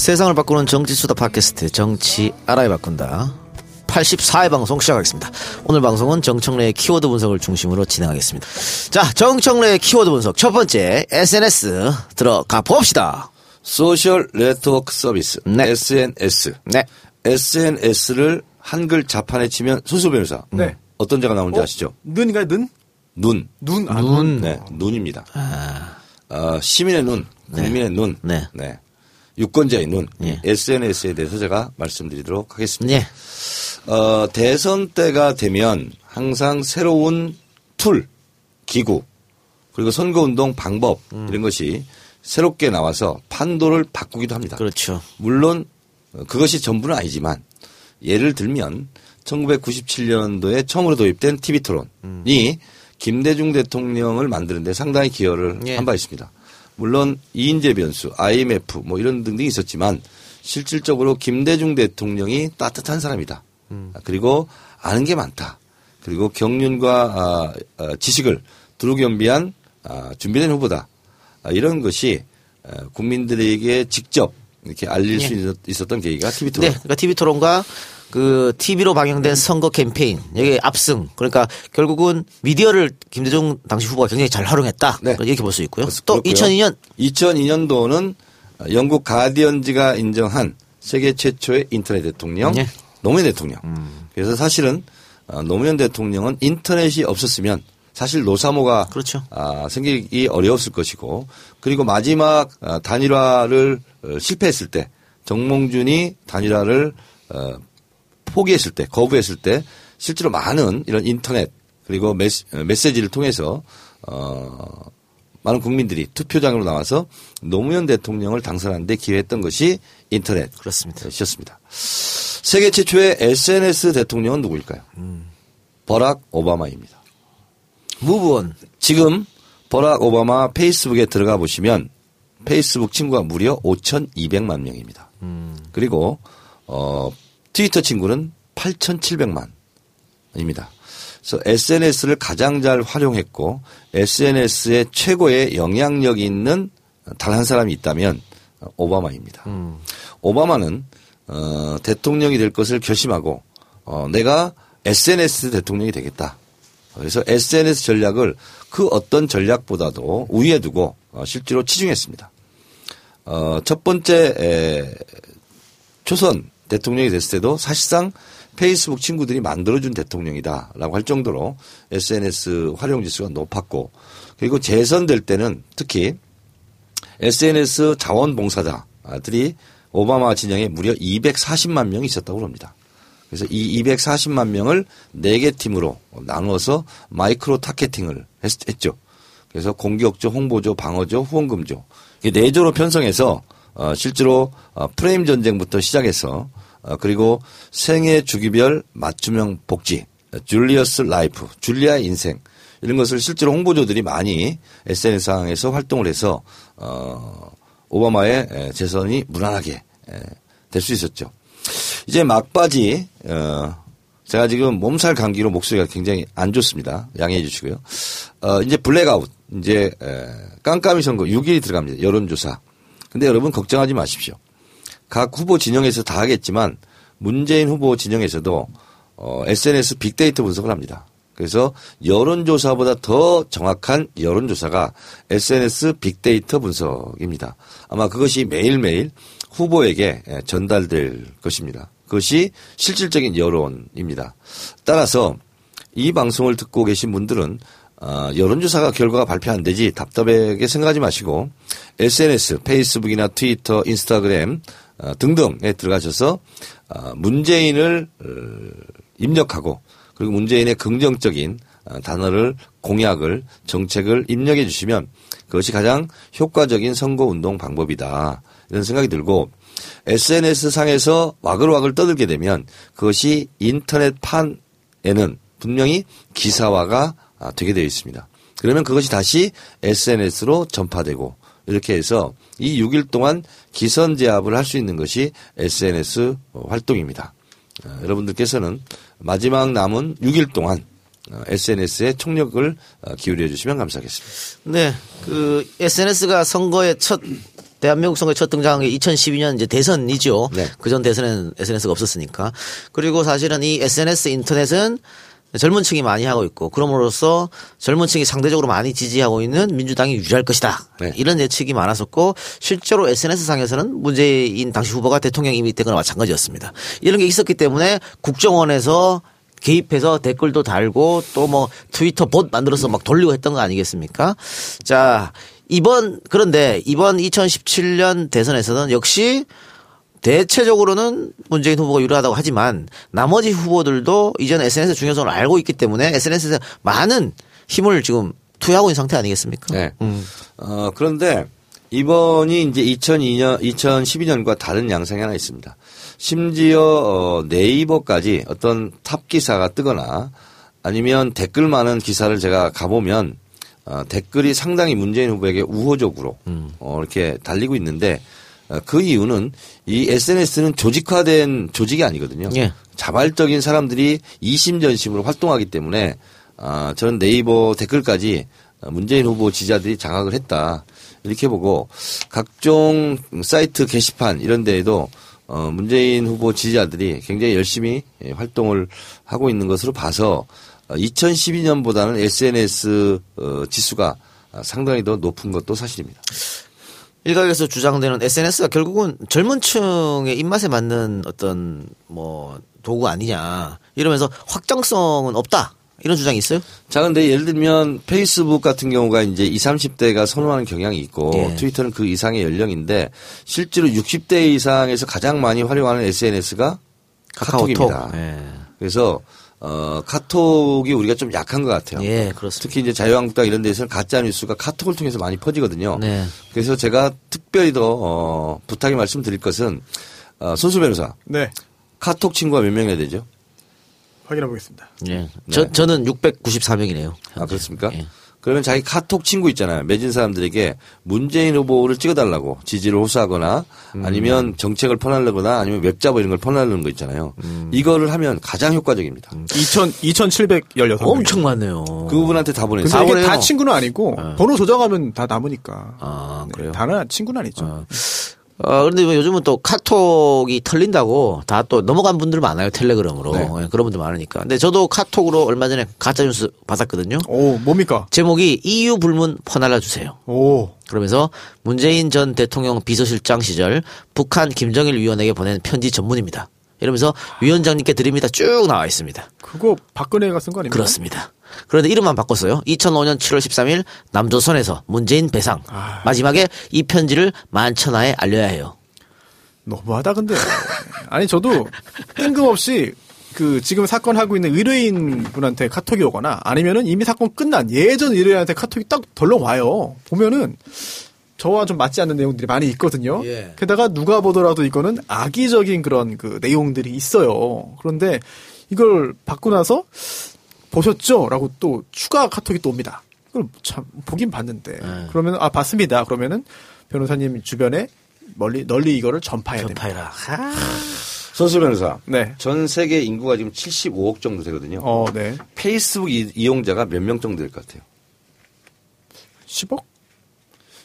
세상을 바꾸는 정치수다 팟캐스트 정치 알아야 바꾼다 84회 방송 시작하겠습니다. 오늘 방송은 정청래의 키워드 분석을 중심으로 진행하겠습니다. 자, 정청래의 키워드 분석 첫 번째 SNS 들어가 봅시다. social network service 네. SNS. 네. SNS를 한글 자판에 치면 손수 변호사. 네. 어떤 자가 나오는지 아시죠? 는인가요? 는? 눈. 눈. 아, 눈. 네, 눈입니다. 어, 시민의 눈, 국민의 눈, 네. 유권자의 눈, 예. SNS에 대해서 제가 말씀드리도록 하겠습니다. 예. 어, 대선 때가 되면 항상 새로운 툴, 기구, 그리고 선거운동 방법, 이런 것이 새롭게 나와서 판도를 바꾸기도 합니다. 그렇죠. 물론 어, 그것이 전부는 아니지만 예를 들면 1997년도에 처음으로 도입된 TV 토론이 김대중 대통령을 만드는데 상당히 기여를 예. 한바 있습니다. 물론 이인재 변수, IMF 뭐 이런 등등이 있었지만 실질적으로 김대중 대통령이 따뜻한 사람이다. 아, 그리고 아는 게 많다. 그리고 경륜과 아, 아, 지식을 두루 겸비한 아, 준비된 후보다. 아, 이런 것이 어, 국민들에게 직접 이렇게 알릴 수 있었- 있었던 계기가 TV 토론. 네. 그러니까 TV 토론과 그 TV로 방영된 선거 캠페인 여기 압승 그러니까 결국은 미디어를 김대중 당시 후보가 굉장히 잘 활용했다 네. 이렇게 볼 수 있고요. 또 그렇고요. 2002년 2002년도는 영국 가디언지가 인정한 세계 최초의 인터넷 대통령 네. 노무현 대통령. 그래서 사실은 어, 노무현 대통령은 인터넷이 없었으면 사실 노사모가 그렇죠. 아, 생기기 어려웠을 것이고 그리고 마지막 아, 단일화를 어, 실패했을 때 정몽준이 단일화를 어, 포기했을 때 거부했을 때 실제로 많은 이런 인터넷 그리고 메시, 어, 메시지를 통해서 어 많은 국민들이 투표장으로 나와서 노무현 대통령을 당선하는 데 기여했던 것이 인터넷 그렇습니다. 이었습니다. 세계 최초의 SNS 대통령은 누구일까요? 버락 오바마입니다. 무브원 지금 버락 오바마 페이스북에 들어가 보시면 페이스북 친구가 무려 5,200만 명입니다. 그리고 어 트위터 친구는 8,700만입니다. 그래서 SNS를 가장 잘 활용했고 SNS에 최고의 영향력 있는 단 한 사람이 있다면 오바마입니다. 오바마는 어, 대통령이 될 것을 결심하고 어, 내가 SNS 대통령이 되겠다. 그래서 SNS 전략을 그 어떤 전략보다도 우위에 두고 어, 실제로 치중했습니다. 어, 첫 번째 에, 초선 대통령이 됐을 때도 사실상 페이스북 친구들이 만들어준 대통령이다라고 할 정도로 SNS 활용 지수가 높았고 그리고 재선될 때는 특히 SNS 자원봉사자들이 오바마 진영에 무려 240만 명이 있었다고 합니다. 그래서 이 240만 명을 4개 팀으로 나누어서 micro targeting을 했, 했죠. 그래서 공격조, 홍보조, 방어조, 후원금조 이네 조로 편성해서 어, 실제로 어, 프레임 전쟁부터 시작해서 어, 그리고 생애 주기별 맞춤형 복지, Julia's life, 줄리아의 인생 이런 것을 실제로 홍보조들이 많이 SNS상에서 활동을 해서 어, 오바마의 에, 재선이 무난하게 될 수 있었죠. 이제 막바지 어, 제가 지금 몸살 감기로 목소리가 굉장히 안 좋습니다. 양해해 주시고요. 어, 이제 블랙아웃 이제 에, 깜깜이 선거 6일이 들어갑니다. 여론조사. 근데 여러분 걱정하지 마십시오. 각 후보 진영에서 다 하겠지만 문재인 후보 진영에서도 어, SNS 빅데이터 분석을 합니다. 그래서 여론조사보다 더 정확한 여론조사가 SNS 빅데이터 분석입니다. 아마 그것이 매일매일 후보에게 예, 전달될 것입니다. 그것이 실질적인 여론입니다. 따라서 이 방송을 듣고 계신 분들은 어, 여론조사가 결과가 발표 안 되지 답답하게 생각하지 마시고 SNS, 페이스북이나 트위터, 인스타그램 어, 등등에 들어가셔서 어, 문재인을 어, 입력하고 그리고 문재인의 긍정적인 어, 단어를 공약을 정책을 입력해 주시면 그것이 가장 효과적인 선거 운동 방법이다 이런 생각이 들고 SNS 상에서 와글와글 떠들게 되면 그것이 인터넷 판에는 분명히 기사화가 아, 되게 되어 있습니다. 그러면 그것이 다시 SNS로 전파되고 이렇게 해서 이 6일 동안 기선 제압을 할 수 있는 것이 SNS 활동입니다. 어, 여러분들께서는 마지막 남은 6일 동안 SNS에 총력을 어, 기울여 주시면 감사하겠습니다. 네, 그 SNS가 선거의 첫 대한민국 선거에 첫 등장한 게 2012년 이제 대선이죠. 네. 그전 대선에는 SNS가 없었으니까. 그리고 사실은 이 SNS 인터넷은 젊은 층이 많이 하고 있고 그럼으로써 젊은 층이 상대적으로 많이 지지하고 있는 민주당이 유리할 것이다. 네. 이런 예측이 많았었고 실제로 SNS 상에서는 문재인 당시 후보가 대통령 이미 되거나 마찬가지였습니다. 이런 게 있었기 때문에 국정원에서 개입해서 댓글도 달고 또 뭐 트위터 봇 만들어서 막 돌리고 했던 거 아니겠습니까? 자, 이번 그런데 이번 2017년 대선에서는 역시 대체적으로는 문재인 후보가 유리하다고 하지만 나머지 후보들도 이전 SNS 중요성을 알고 있기 때문에 SNS에 많은 힘을 지금 투여하고 있는 상태 아니겠습니까? 네. 어, 그런데 이번이 이제 2002년, 2012년과 다른 양상이 하나 있습니다. 심지어 어, 네이버까지 어떤 top 기사가 뜨거나 아니면 댓글 많은 기사를 제가 가보면 어, 댓글이 상당히 문재인 후보에게 우호적으로 어, 이렇게 달리고 있는데 어, 그 이유는 이 SNS는 조직화된 조직이 아니거든요. 예. 자발적인 사람들이 이심전심으로 활동하기 때문에 아, 저는 네이버 댓글까지 문재인 후보 지지자들이 장악을 했다. 이렇게 보고 각종 사이트 게시판 이런 데에도 어, 문재인 후보 지지자들이 굉장히 열심히 예, 활동을 하고 있는 것으로 봐서 2012년보다는 SNS 어, 지수가 상당히 더 높은 것도 사실입니다. 일각에서 주장되는 SNS가 결국은 젊은 층의 입맛에 맞는 어떤 뭐 도구 아니냐 이러면서 확장성은 없다 이런 주장이 있어요? 자, 근데 예를 들면 페이스북 같은 경우가 이제 20, 30대가 선호하는 경향이 있고 예. 트위터는 그 이상의 연령인데 실제로 60대 이상에서 가장 많이 활용하는 SNS가 카톡입니다. 예. 그래서 어, 카톡이 우리가 좀 약한 것 같아요. 예, 그렇습니다. 특히 이제 자유한국당 이런 데서는 가짜 뉴스가 카톡을 통해서 많이 퍼지거든요. 네. 그래서 제가 특별히 더 어, 부탁의 말씀드릴 것은 어, 손수 변호사 네. 카톡 친구가 몇 명이나 되죠? 확인해 보겠습니다. 예. 저 저는 694명이네요. 아 그렇습니까? 예. 그러면 자기 카톡 친구 있잖아요. 맺은 사람들에게 문재인 후보를 찍어달라고 지지를 호소하거나 음. 아니면 정책을 퍼날르거나 아니면 웹잡어 이런 걸 퍼날르는 거 있잖아요. 이거를 하면 가장 효과적입니다. 2,000, 2,716명. 엄청 많네요. 그 부분한테 다 보내요. 다 친구는 아니고 번호 조정하면 다 남으니까. 아, 네, 그래요? 다는 친구는 아니죠. 어, 그런데 뭐 요즘은 또 카톡이 털린다고 다 또 넘어간 분들 많아요. 텔레그램으로. 네. 예, 그런 분들 많으니까. 근데 저도 카톡으로 얼마 전에 가짜뉴스 받았거든요. 오, 뭡니까? 제목이 EU 불문 퍼날라 주세요. 오. 그러면서 문재인 전 대통령 비서실장 시절 북한 김정일 위원에게 보낸 편지 전문입니다. 이러면서 위원장님께 드립니다. 쭉 나와 있습니다. 그거 박근혜가 쓴 거 아닙니까? 그렇습니다. 그런데 이름만 바꿨어요. 2005년 7월 13일 남조선에서 문재인 배상. 마지막에 이 편지를 만천하에 알려야 해요. 너무하다 근데. 아니 저도 뜬금없이 그 지금 사건 하고 있는 의뢰인 분한테 카톡이 오거나 아니면은 이미 사건 끝난 예전 의뢰인한테 카톡이 딱 덜렁 와요. 보면은 저와 좀 맞지 않는 내용들이 많이 있거든요. 예. 게다가 누가 보더라도 이거는 악의적인 그런 그 내용들이 있어요. 그런데 이걸 받고 나서 보셨죠? 라고 또 추가 카톡이 또 옵니다. 그걸 참 보긴 봤는데 네. 그러면 아 봤습니다. 그러면은 변호사님 주변에 멀리 널리 이거를 전파해야 됩니다. 전파해라. 선수 변호사. 네. 전 세계 인구가 지금 75억 정도 되거든요. 어, 네. 페이스북 이- 이용자가 몇 명 정도 될 것 같아요? 10억?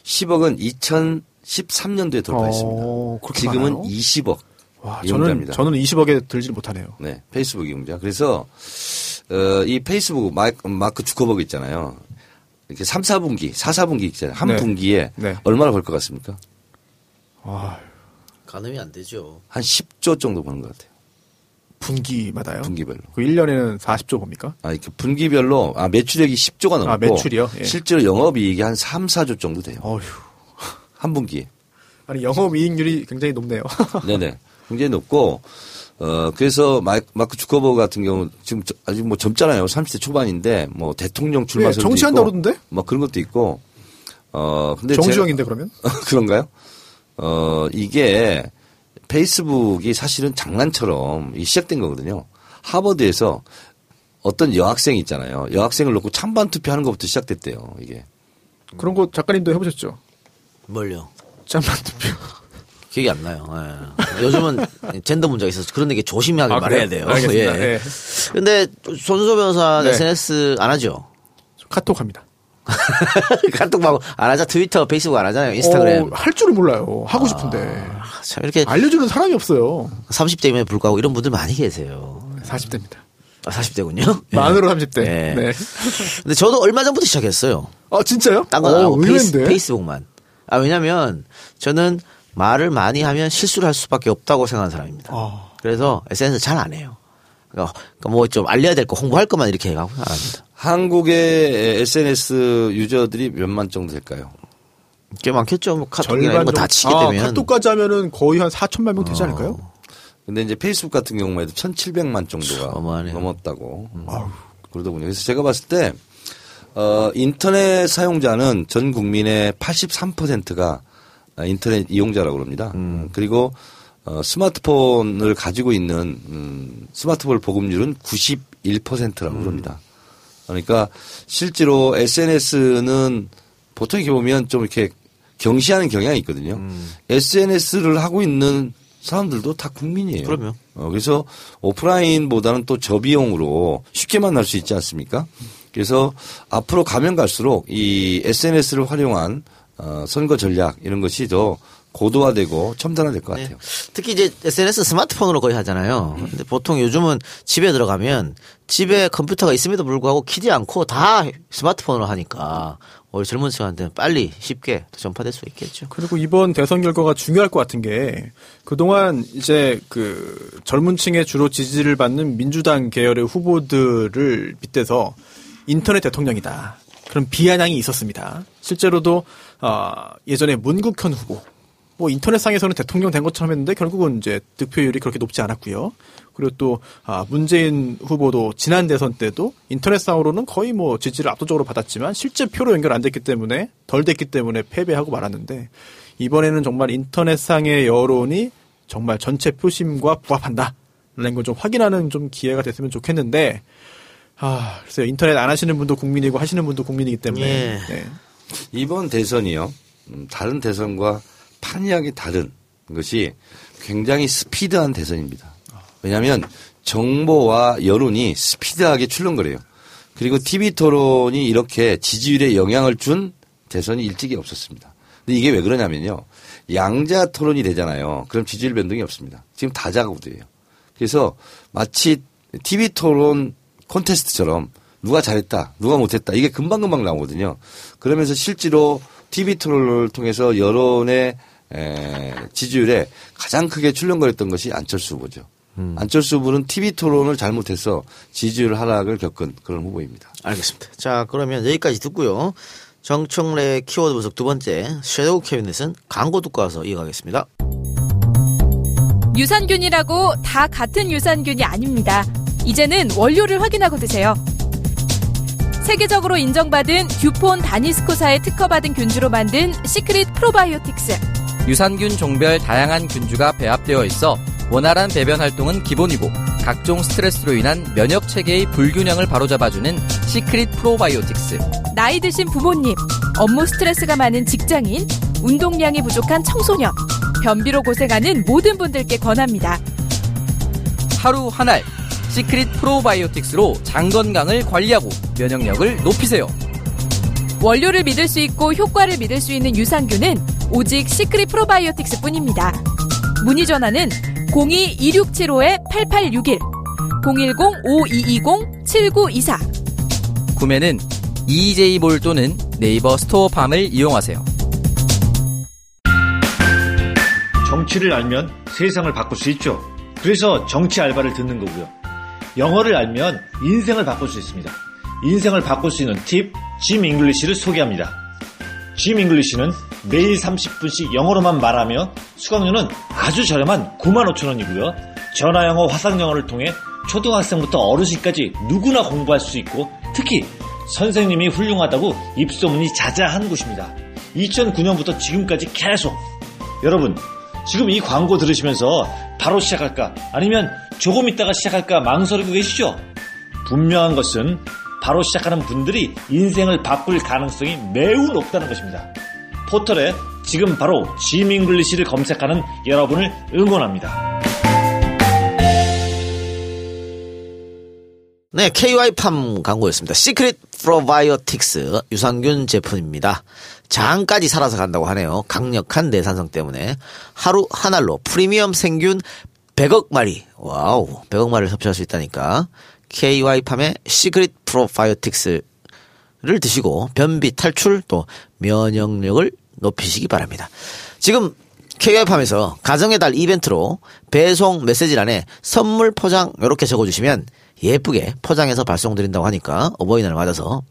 10억은 2013년도에 돌파했습니다. 어, 지금은 많아요? 20억 와, 저는 이용자입니다. 저는 20억에 들질 못하네요. 네, 페이스북 이용자. 그래서 어, 이 페이스북 마이크, 마크 주커버그 있잖아요. 이렇게 3, 4분기, 4, 4분기 있잖아요. 한 네. 분기에 네. 얼마나 벌 것 같습니까? 아, 가늠이 안 되죠. 한 10조 정도 버는 것 같아요. 분기마다요? 분기별로. 그 1년에는 40조 봅니까? 아, 이렇게 분기별로 아, 매출액이 10조가 넘고 아, 매출이요? 예. 실제로 영업 이익이 한 3, 4조 정도 돼요. 어휴. 한 분기에. 아니, 영업 이익률이 굉장히 높네요. 네네. 굉장히 높고, 어, 그래서 마, 마크 주커버그 같은 경우 지금 저- 아직 뭐 젊잖아요. 30대 초반인데 뭐 대통령 출마 네, 설도 정치한다 그러던데? 뭐 그런 것도 있고, 어, 근데 정주영인데 그러면? 그런가요? 어, 이게 페이스북이 사실은 장난처럼 이 시작된 거거든요. 하버드에서 어떤 여학생이 있잖아요. 여학생을 놓고 찬반 투표하는 것부터 시작됐대요. 이게. 그런 거 작가님도 해보셨죠? 뭘요? 짬만 투표. 기억이 안 나요. 예. 요즘은 젠더 문제가 있어서 그런 얘기 조심하게 아, 말해야? 돼요. 알겠습니다. 예. 예. 근데 손수조 변호사 네. SNS 안 하죠? 카톡 합니다. 카톡 막안 하자. 트위터, 페이스북 안 하잖아요. 인스타그램. 어, 할 줄을 몰라요. 하고 싶은데. 아, 참 이렇게 알려주는 사람이 없어요. 30대임에도 불구하고 이런 분들 많이 계세요. 40대입니다. 아, 40대군요. 만으로 30대. 네. 네. 근데 저도 얼마 전부터 시작했어요. 아, 진짜요? 딴건안 어, 하고 페이스, 의외인데. 페이스 북만. 아, 왜냐면 저는 말을 많이 하면 실수를 할 수밖에 없다고 생각하는 사람입니다. 아. 그래서 SNS 잘 안 해요. 그러니까 뭐 좀 알려야 될거 홍보할 것만 이렇게 해가고 안 합니다. 한국의 SNS user들이 몇만 정도 될까요? 꽤 많겠죠. 뭐 카톡이나 이런 거다 정도. 치게 아, 되면. 카톡까지 하면은 거의 한 4천만 명 되지 않을까요? 근데 이제 페이스북 같은 경우에도 1,700만 정도가 어마어마하네요. 넘었다고 그러더군요. 그래서 제가 봤을 때 어, 인터넷 사용자는 전 국민의 83%가 인터넷 이용자라고 그럽니다. 음, 그리고 어, 스마트폰을 가지고 있는 음, 스마트폰 보급률은 91%라고 그럽니다. 그러니까 실제로 SNS는 보통 이렇게 보면 좀 이렇게 경시하는 경향이 있거든요. SNS를 하고 있는 사람들도 다 국민이에요. 그럼요. 어, 그래서 오프라인보다는 또 저비용으로 쉽게 만날 수 있지 않습니까? 그래서 앞으로 가면 갈수록 이 SNS를 활용한 어, 선거 전략 이런 것이 더 고도화되고 첨단화될 것 같아요. 특히 이제 SNS 스마트폰으로 거의 하잖아요. 근데 보통 요즘은 집에 들어가면 집에 컴퓨터가 있음에도 불구하고 키지 않고 다 스마트폰으로 하니까 우리 젊은 층한테는 빨리 쉽게 또 전파될 수 있겠죠. 그리고 이번 대선 결과가 중요할 것 같은 게 그동안 이제 그 젊은 층에 주로 지지를 받는 민주당 계열의 후보들을 빗대서 인터넷 대통령이다. 그런 비아냥이 있었습니다. 실제로도 아, 예전에 문국현 후보 뭐 인터넷상에서는 대통령 된 것처럼 했는데 결국은 이제 득표율이 그렇게 높지 않았고요. 그리고 또 아, 문재인 후보도 지난 대선 때도 인터넷상으로는 거의 뭐 지지를 압도적으로 받았지만 실제 표로 연결 안 됐기 때문에 덜 됐기 때문에 패배하고 말았는데 이번에는 정말 인터넷상의 여론이 정말 전체 표심과 부합한다라는 걸 좀 확인하는 좀 기회가 됐으면 좋겠는데 아 글쎄요 인터넷 안 하시는 분도 국민이고 하시는 분도 국민이기 때문에 예. 네. 이번 대선이요. 음, 다른 대선과 판이하게 다른 것이 굉장히 스피드한 대선입니다. 왜냐하면 정보와 여론이 스피드하게 출렁거려요. 그리고 TV 토론이 이렇게 지지율에 영향을 준 대선이 일찍이 없었습니다. 근데 이게 왜 그러냐면요. 양자 토론이 되잖아요. 그럼 지지율 변동이 없습니다. 지금 다자구도예요. 그래서 마치 TV 토론 콘테스트처럼 누가 잘했다, 누가 못했다 이게 금방금방 나오거든요. 그러면서 실제로 TV 토론을 통해서 여론의 에, 지지율에 가장 크게 출렁거렸던 것이 안철수 후보죠. 안철수 후보는 TV 토론을 잘못해서 지지율 하락을 겪은 그런 후보입니다. 알겠습니다. 자, 그러면 여기까지 듣고요. 정청래 키워드 분석 두 번째 shadow cabinet은 광고 듣고 와서 이어가겠습니다. 유산균이라고 다 같은 유산균이 아닙니다. 이제는 원료를 확인하고 드세요. 세계적으로 인정받은 듀폰 다니스코사의 특허받은 균주로 만든 시크릿 프로바이오틱스. 유산균 종별 다양한 균주가 배합되어 있어 원활한 배변 활동은 기본이고 각종 스트레스로 인한 면역 체계의 불균형을 바로잡아주는 시크릿 프로바이오틱스. 나이 드신 부모님, 업무 스트레스가 많은 직장인, 운동량이 부족한 청소년, 변비로 고생하는 모든 분들께 권합니다. 하루 한 알 시크릿 프로바이오틱스로 장 건강을 관리하고 면역력을 높이세요. 원료를 믿을 수 있고 효과를 믿을 수 있는 유산균은 오직 시크릿 프로바이오틱스 뿐입니다. 문의 전화는 02-2675-8861, 010-5220-7924. 구매는 EJ몰 또는 네이버 스토어팜을 이용하세요. 정치를 알면 세상을 바꿀 수 있죠. 그래서 정치 알바를 듣는 거고요. 영어를 알면 인생을 바꿀 수 있습니다. 인생을 바꿀 수 있는 팁, 짐 잉글리시를 소개합니다. 짐 잉글리시는 매일 30분씩 영어로만 말하며 수강료는 아주 저렴한 95,000원이고요. 전화 영어, 화상 영어를 통해 초등학생부터 어르신까지 누구나 공부할 수 있고 특히 선생님이 훌륭하다고 입소문이 자자한 곳입니다. 2009년부터 지금까지 계속 여러분 지금 이 광고 들으시면서 바로 시작할까 아니면 조금 있다가 시작할까 망설이고 계시죠? 분명한 것은 바로 시작하는 분들이 인생을 바꿀 가능성이 매우 높다는 것입니다. 포털에 지금 바로 짐 잉글리시를 검색하는 여러분을 응원합니다. 네, KY팜 광고였습니다. 시크릿 프로바이오틱스 유산균 제품입니다. 장까지 살아서 간다고 하네요. 강력한 내산성 때문에 하루 한 알로 프리미엄 생균 100억 마리. 와우, 100억 마리를 섭취할 수 있다니까. KY팜의 시크릿 프로바이오틱스를 드시고 변비 탈출 또 면역력을 높이시기 바랍니다. 지금 KY팜에서 가정의 달 이벤트로 배송 메시지란에 선물 포장 이렇게 적어주시면 예쁘게 포장해서 발송드린다고 하니까 어버이날 맞아서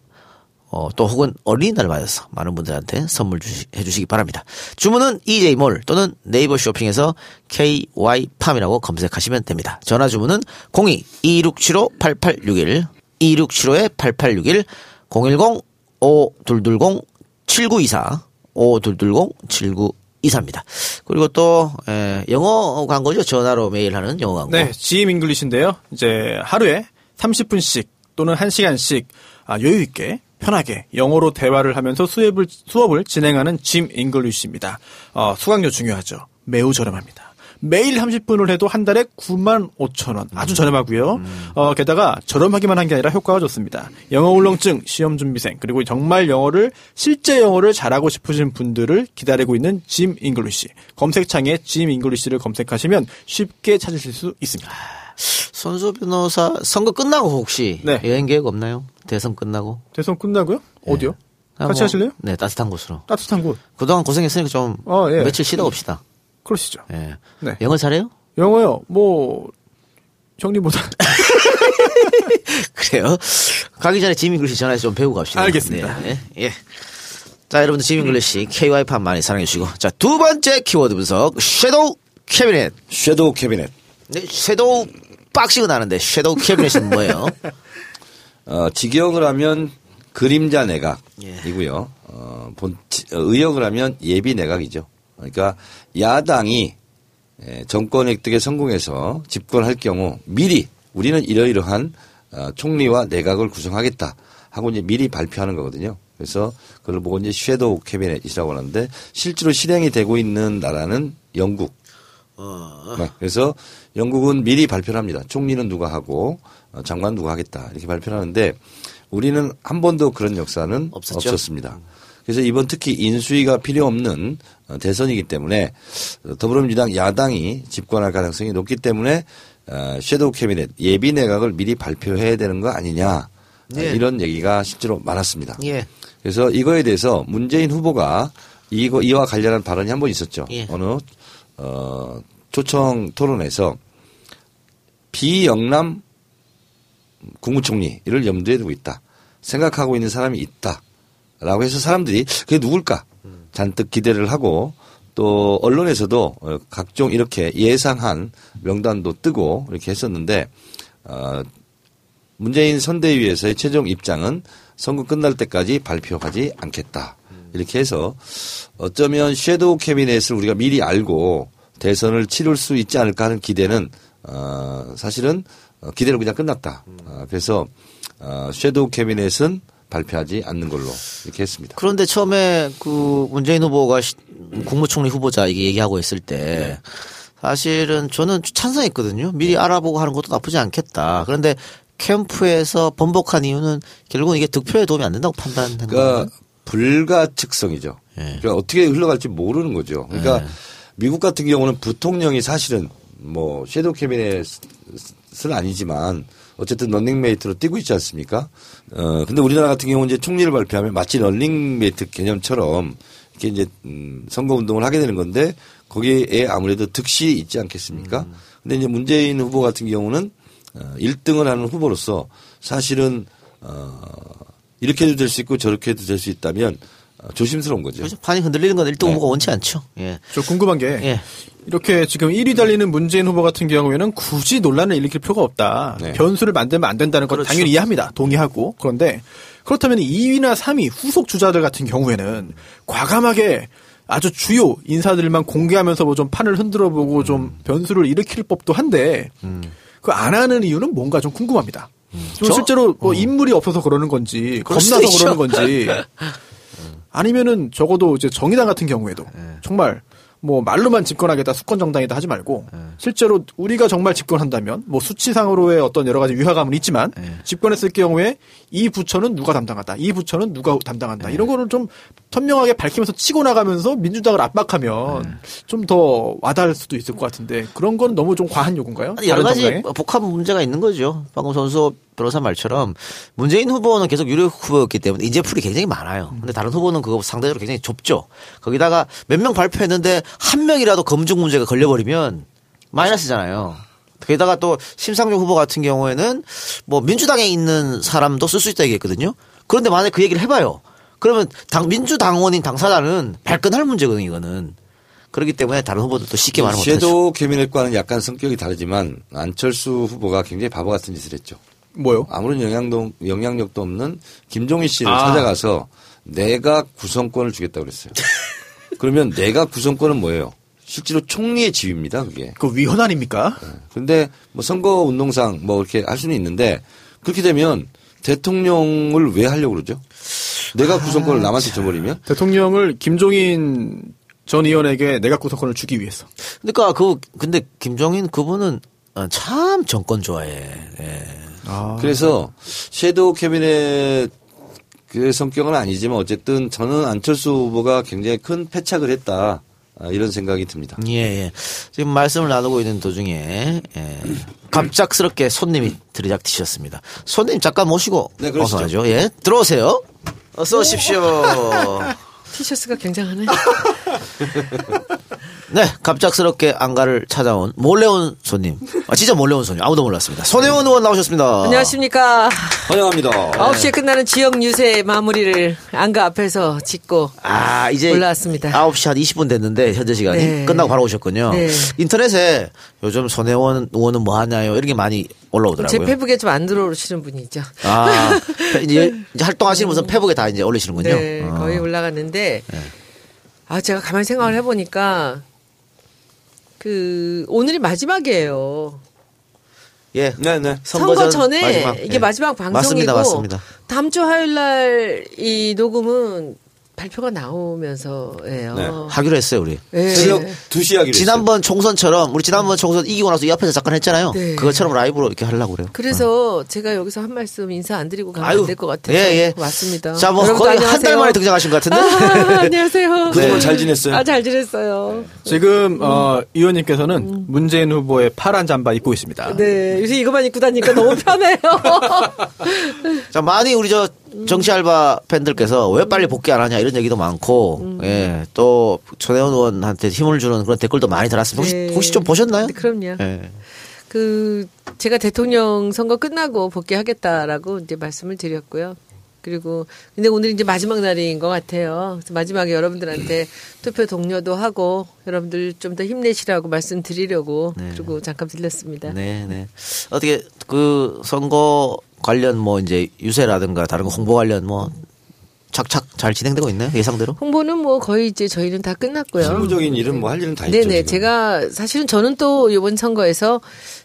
어, 또 혹은 어린이날 맞아서 많은 분들한테 선물 주시, 해주시기 바랍니다. 주문은 EJ몰 또는 네이버 쇼핑에서 KY팜이라고 검색하시면 됩니다. 전화 주문은 02-2675-8861 2675-8861 010-5220-7924 5220-7924입니다. 그리고 또 에, 영어 광고죠. 전화로 매일 하는 영어 광고. 네, 짐 잉글리시인데요. 이제 하루에 30분씩 또는 1시간씩 아, 여유 있게 편하게 영어로 대화를 하면서 수업을 수업을 진행하는 짐 잉글리시입니다. 어, 수강료 중요하죠. 매우 저렴합니다. 매일 30분을 해도 한 달에 9만 5천 원. 아주 저렴하고요. 어, 게다가 저렴하기만 한 게 아니라 효과가 좋습니다. 영어 울렁증, 시험 준비생, 그리고 정말 영어를 실제 영어를 잘하고 싶으신 분들을 기다리고 있는 짐 잉글리시. 검색창에 짐 잉글리시를 검색하시면 쉽게 찾으실 수 있습니다. 손수호 변호사 선거 끝나고 혹시 네. 여행 계획 없나요? 대선 끝나고 대선 끝나고요? 어디요? 아, 같이 뭐, 하실래요? 네, 따뜻한 곳으로. 따뜻한 곳. 그동안 고생했으니까 좀 어, 예. 며칠 쉬다 옵시다. 그러시죠. 예. 네. 영어 잘해요? 영어요. 뭐 형님보다 그래요. 가기 전에 짐 잉글리시 전화해서 좀 배우고 갑시다. 알겠습니다. 네, 예. 자, 여러분들 짐 잉글리시 KY팜 많이 사랑해주시고. 자, 두 번째 키워드 분석. 섀도우 캐비넷. 섀도우 캐비넷. 네, 섀도우 복싱은 아는데 섀도우 캐비넷은 뭐예요? 어, 직역을 하면 그림자 예. 내각이고요. 어, 본, 지- 어, 의역을 하면 예비 내각이죠. 그러니까 야당이 에, 정권 획득에 성공해서 집권할 경우 미리 우리는 이러이러한 어, 총리와 내각을 구성하겠다 하고 이제 미리 발표하는 거거든요. 그래서 그걸 보고 이제 섀도우 캐비넷이라고 하는데 실제로 실행이 되고 있는 나라는 영국. 네, 그래서 영국은 미리 발표를 합니다. 총리는 누가 하고 어, 장관 누가 하겠다 이렇게 발표를 하는데 우리는 한 번도 그런 역사는 없었죠? 없었습니다. 그래서 이번 특히 인수위가 필요 없는 어, 대선이기 때문에 어, 더불어민주당 야당이 집권할 가능성이 높기 때문에 어, 섀도우 캐비넷 예비 내각을 미리 발표해야 되는 거 아니냐 어, 네. 이런 얘기가 실제로 많았습니다. 예. 그래서 이거에 대해서 문재인 후보가 이거 이와 관련한 발언이 한 번 있었죠. 예. 어느 어 초청 토론에서 비영남 국무총리를 염두에 두고 있다. 생각하고 있는 사람이 있다. 라고 해서 사람들이 그게 누굴까? 잔뜩 기대를 하고 또 언론에서도 어, 각종 이렇게 예상한 명단도 뜨고 이렇게 했었는데 어 문재인 선대위에서의 최종 입장은 선거 끝날 때까지 발표하지 않겠다. 이렇게 해서 어쩌면 섀도우 캐비넷을 우리가 미리 알고 대선을 치를 수 있지 않을까 하는 기대는 어 사실은 어, 기대로 그냥 끝났다. 어, 그래서 어 섀도우 캐비넷은 발표하지 않는 걸로 이렇게 했습니다. 그런데 처음에 그 문재인 후보가 시- 국무총리 후보자 이게 얘기하고 있을 때 네. 사실은 저는 찬성했거든요. 미리 알아보고 하는 것도 나쁘지 않겠다. 그런데 캠프에서 번복한 이유는 결국은 이게 득표에 도움이 안 된다고 판단한 거예요. 그러니까 불가측성이죠. 예. 그러니까 어떻게 흘러갈지 모르는 거죠. 그러니까 미국 같은 경우는 부통령이 사실은 뭐 섀도우 캐비넷 은 아니지만 어쨌든 런닝메이트로 뛰고 있지 않습니까? 어 근데 우리나라 같은 경우는 이제 총리를 발표하면 마치 런닝메이트 개념처럼 이렇게 이제 음 선거 운동을 하게 되는 건데 거기에 아무래도 득실이 있지 않겠습니까? 근데 이제 문재인 후보 같은 경우는 어 1등을 하는 후보로서 사실은 어 이렇게 해도 될 수 있고 저렇게 해도 될 수 있다면 어, 조심스러운 거죠. 그래서 판이 흔들리는 건 1등 네. 후보가 원치 않죠. 예. 저 궁금한 게 예. 이렇게 지금 1위 달리는 문재인 후보 같은 경우에는 굳이 논란을 일으킬 필요가 없다. 네. 변수를 만들면 안 된다는 건 그렇죠. 당연히 이해합니다. 동의하고. 그런데 그렇다면 2위나 3위 후속 주자들 같은 경우에는 과감하게 아주 주요 인사들만 공개하면서 뭐 좀 판을 흔들어 보고 음. 좀 변수를 일으킬 법도 한데 그안 하는 이유는 뭔가 좀 궁금합니다. 좀 저- 실제로 뭐 인물이 없어서 그러는 건지 겁나서. 그러는 건지 아니면은 적어도 이제 정의당 같은 경우에도 네. 정말 뭐 말로만 집권하겠다 수권 정당이다 하지 말고 네. 실제로 우리가 정말 집권한다면 뭐 수치상으로의 어떤 여러 가지 위화감은 있지만 네. 집권했을 경우에 이 부처는 누가 담당한다 이 부처는 누가 담당한다 네. 이런 거를 좀 선명하게 밝히면서 치고 나가면서 민주당을 압박하면 네. 좀더 와닿을 수도 있을 것 같은데 그런 건 너무 좀 과한 요구인가요? 여러 가지 정당에? 복합 문제가 있는 거죠. 방금 선수 변호사 말처럼 문재인 후보는 계속 유력 후보였기 때문에 인재풀이 굉장히 많아요. 근데 다른 후보는 그거 상대적으로 굉장히 좁죠. 거기다가 몇 명 발표했는데 한 명이라도 검증 문제가 걸려버리면 마이너스잖아요. 게다가 또 심상정 후보 같은 경우에는 뭐 민주당에 있는 사람도 쓸 수 있다 얘기했거든요. 그런데 만약에 그 얘기를 해봐요. 그러면 당 민주당원인 당사자는 발끈할 문제거든요. 이거는. 그렇기 때문에 다른 후보들도 쉽게 말을 못하죠. 섀도우 캐비넷과는 약간 성격이 다르지만 안철수 후보가 굉장히 바보 같은 짓을 했죠. 뭐요? 아무런 영향도, 영향력도 없는 김종희 씨를 아. 찾아가서 내가 구성권을 주겠다고 그랬어요. 그러면 내가 구성권은 뭐예요? 실제로 총리의 지위입니다, 그게. 그 위헌 아닙니까? 근데 뭐 선거 운동상 뭐 이렇게 할 수는 있는데 그렇게 되면 대통령을 왜 하려고 그러죠? 내가 구성권을 남한테 줘버리면 대통령을 김종인 전 의원에게 내각 구성권을 주기 위해서. 그러니까 그 근데 김종인 그분은 어, 참 정권 좋아해. 예. 아. 그래서 섀도우 캐비넷 그 성격은 아니지만 어쨌든 저는 안철수 후보가 굉장히 큰 패착을 했다 아, 이런 생각이 듭니다. 예, 예. 지금 말씀을 나누고 있는 도중에 예. 갑작스럽게 손님이 들이닥치셨습니다. 손님 잠깐 모시고 네. 어서 하죠. 예, 들어오세요. 어서 오십시오. 티셔츠가 굉장하네. 네, 갑작스럽게 안가를 찾아온 몰래 온 손님. 아, 진짜 몰래 온 손님. 아무도 몰랐습니다. 손혜원 의원 나오셨습니다. 안녕하십니까. 환영합니다. 9시에 끝나는 지역 유세 마무리를 안가 앞에서 짓고 아, 이제 올라왔습니다. 9시 한 20분 됐는데 현재 시간이 네. 끝나고 바로 오셨군요. 네. 인터넷에 요즘 손혜원 의원은 뭐 하냐요? 이런 게 많이 제 올라오더라고요. 페북에 좀 안 들어오시는 분이죠. 아, 이제, 이제 활동하시는 분은 페북에 다 이제 올리시는군요. 네, 어. 거의 올라갔는데 아 제가 가만히 생각을 해보니까 그 오늘이 마지막이에요. 예. 네 네. 선거, 전에 마지막. 이게 예. 마지막 방송이고 맞습니다, 맞습니다. 다음 주 화요일 날 이 녹음은 발표가 나오면서예요. 네. 하기로 했어요, 우리. 예. 새벽 2시 하기로 지난번 총선처럼 우리 지난번 총선 이기고 나서 이 앞에서 잠깐 했잖아요. 네. 그것처럼 라이브로 이렇게 하려고 그래요. 그래서 제가 여기서 한 말씀 인사 안 드리고 가면 아유, 안될 것 같아서 예, 예. 왔습니다. 자, 뭐 거의 한 달. 만에 등장하신 것 같은데. 아, 안녕하세요. 그동안 잘 지냈어요? 아, 잘 지냈어요. 지금 어, 의원님께서는 문재인 후보의 파란 잠바 입고 있습니다. 네, 요새 이것만 입고 다니까 너무 편해요. 자, 많이 우리 저 정치 알바 팬들께서 왜 빨리 복귀 안 하냐 이런 얘기도 많고, 음. 예, 또 전혜원 의원한테 힘을 주는 그런 댓글도 많이 달았습니다. 혹시, 네. 혹시 좀 보셨나요? 네, 그럼요. 예. 그 제가 대통령 선거 끝나고 복귀하겠다라고 이제 말씀을 드렸고요. 그리고 근데 오늘 이제 마지막 날인 것 같아요. 마지막에 여러분들한테 투표 독려도 하고 여러분들 좀 더 힘내시라고 말씀드리려고 그리고 잠깐 들렸습니다. 네, 네. 어떻게 그 선거 관련 뭐 이제 유세라든가 다른 거 홍보 관련 뭐 착착 잘 진행되고 있나요? 예상대로? 홍보는 뭐 거의 이제 저희는 다 끝났고요. 실무적인 일은 뭐 할 일은 다 있죠. 네네. 제가 사실은 저는 또 이번 선거에서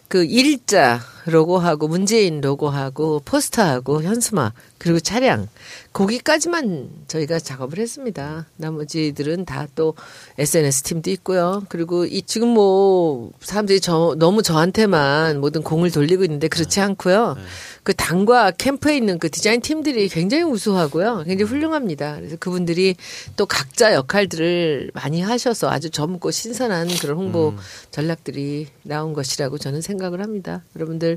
그 일자 로고하고 문재인 로고하고 포스터하고 현수막 그리고 차량 거기까지만 저희가 작업을 했습니다. 나머지들은 다 또 SNS 팀도 있고요. 그리고 이 지금 뭐 사람들이 저 너무 저한테만 모든 공을 돌리고 있는데 그렇지 않고요. 그 당과 캠프에 있는 그 디자인 팀들이 굉장히 우수하고요. 굉장히 훌륭합니다. 그래서 그분들이 또 각자 역할들을 많이 하셔서 아주 젊고 신선한 그런 홍보 전략들이 나온 것이라고 저는 생각을 합니다. 여러분들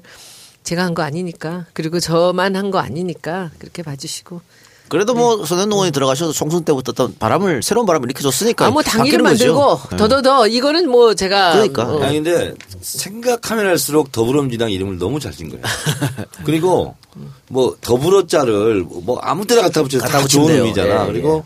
제가 한 거 아니니까 그리고 저만 한 거 아니니까 그렇게 봐주시고 그래도 네. 뭐 손혜원 의원이 들어가셔도 총선 때부터 어떤 바람을 새로운 바람을 일으켜줬으니까 아뭐 당일을 바뀌는 거죠. 만들고 더더더 이거는 뭐 제가 그러니까. 어, 아니 근데 생각하면 할수록 더불어민주당 이름을 너무 잘진 거예요. 그리고 뭐 더불어자를 뭐 아무 때나 갖다 붙여도 갖다 다 좋은 붙인대요. 의미잖아. 예, 그리고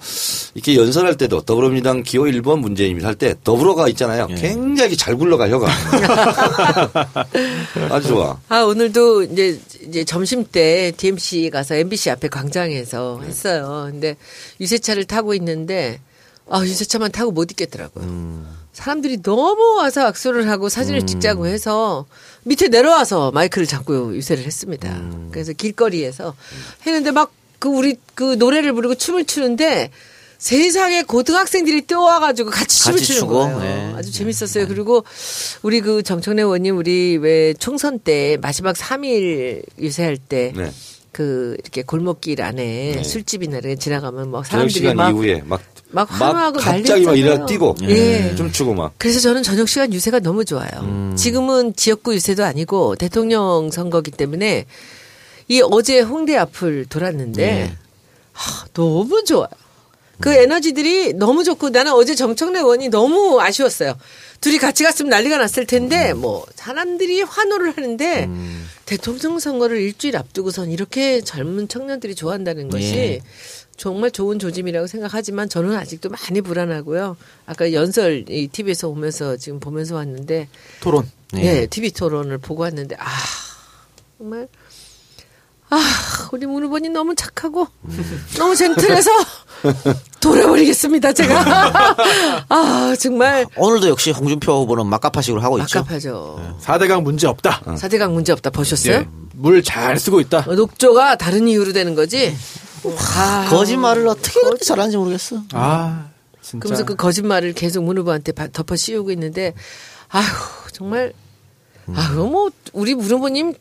이렇게 연설할 때도 더불어민주당 기호 1번 문재인이 할때 더불어가 있잖아요. 굉장히 잘 굴러가 혀가. 아주 좋아. 아, 오늘도 이제, 이제 점심 때 DMC 가서 MBC 앞에 광장에서 했어요. 근데 유세차를 타고 있는데, 아, 유세차만 타고 못 있겠더라고요. 사람들이 너무 와서 악수를 하고 사진을 찍자고 해서 밑에 내려와서 마이크를 잡고 유세를 했습니다. 그래서 길거리에서 했는데 막 그 우리 그 노래를 부르고 춤을 추는데 세상에 고등학생들이 뛰어와가지고 같이 춤을 같이 추는 거예요. 네. 아주 재밌었어요. 그리고 우리 그 정청래 의원님 우리 왜 총선 때 마지막 3일 유세할 때 네. 그 이렇게 골목길 안에 술집이나 이렇게 지나가면 막 저녁 사람들이 막 이후에 막, 막 환호하고 갑자기 막. 일어나 뛰고 예. 춤추고 막 그래서 저는 저녁 시간 유세가 너무 좋아요. 음. 지금은 지역구 유세도 아니고 대통령 선거기 때문에 이 어제 홍대 앞을 돌았는데 네. 하, 너무 좋아요. 그 음. 에너지들이 너무 좋고 나는 어제 정청래 의원이 너무 아쉬웠어요. 둘이 같이 갔으면 난리가 났을 텐데 음. 뭐 사람들이 환호를 하는데 대통령 선거를 일주일 앞두고선 이렇게 젊은 청년들이 좋아한다는 것이 예. 정말 좋은 조짐이라고 생각하지만 저는 아직도 많이 불안하고요. 아까 연설 이 TV에서 오면서 지금 보면서 왔는데 토론. 예, TV 토론을 보고 왔는데 아 정말 아 우리 문 후보님 너무 착하고 너무 젠틀해서 돌아버리겠습니다 제가 아 정말 오늘도 역시 홍준표 후보는 막가파식으로 하고 있죠. 막갑하죠. 4대강 문제 없다. 사대강 문제 없다 보셨어요? 예. 물잘 쓰고 있다. 어, 녹조가 다른 이유로 되는 거지. 아, 거짓말을 어떻게 그렇게 잘하는지 모르겠어. 아, 진짜. 그러면서 그 거짓말을 계속 문 후보한테 바- 덮어 씌우고 있는데 아휴 정말 아유 뭐 우리 문 후보님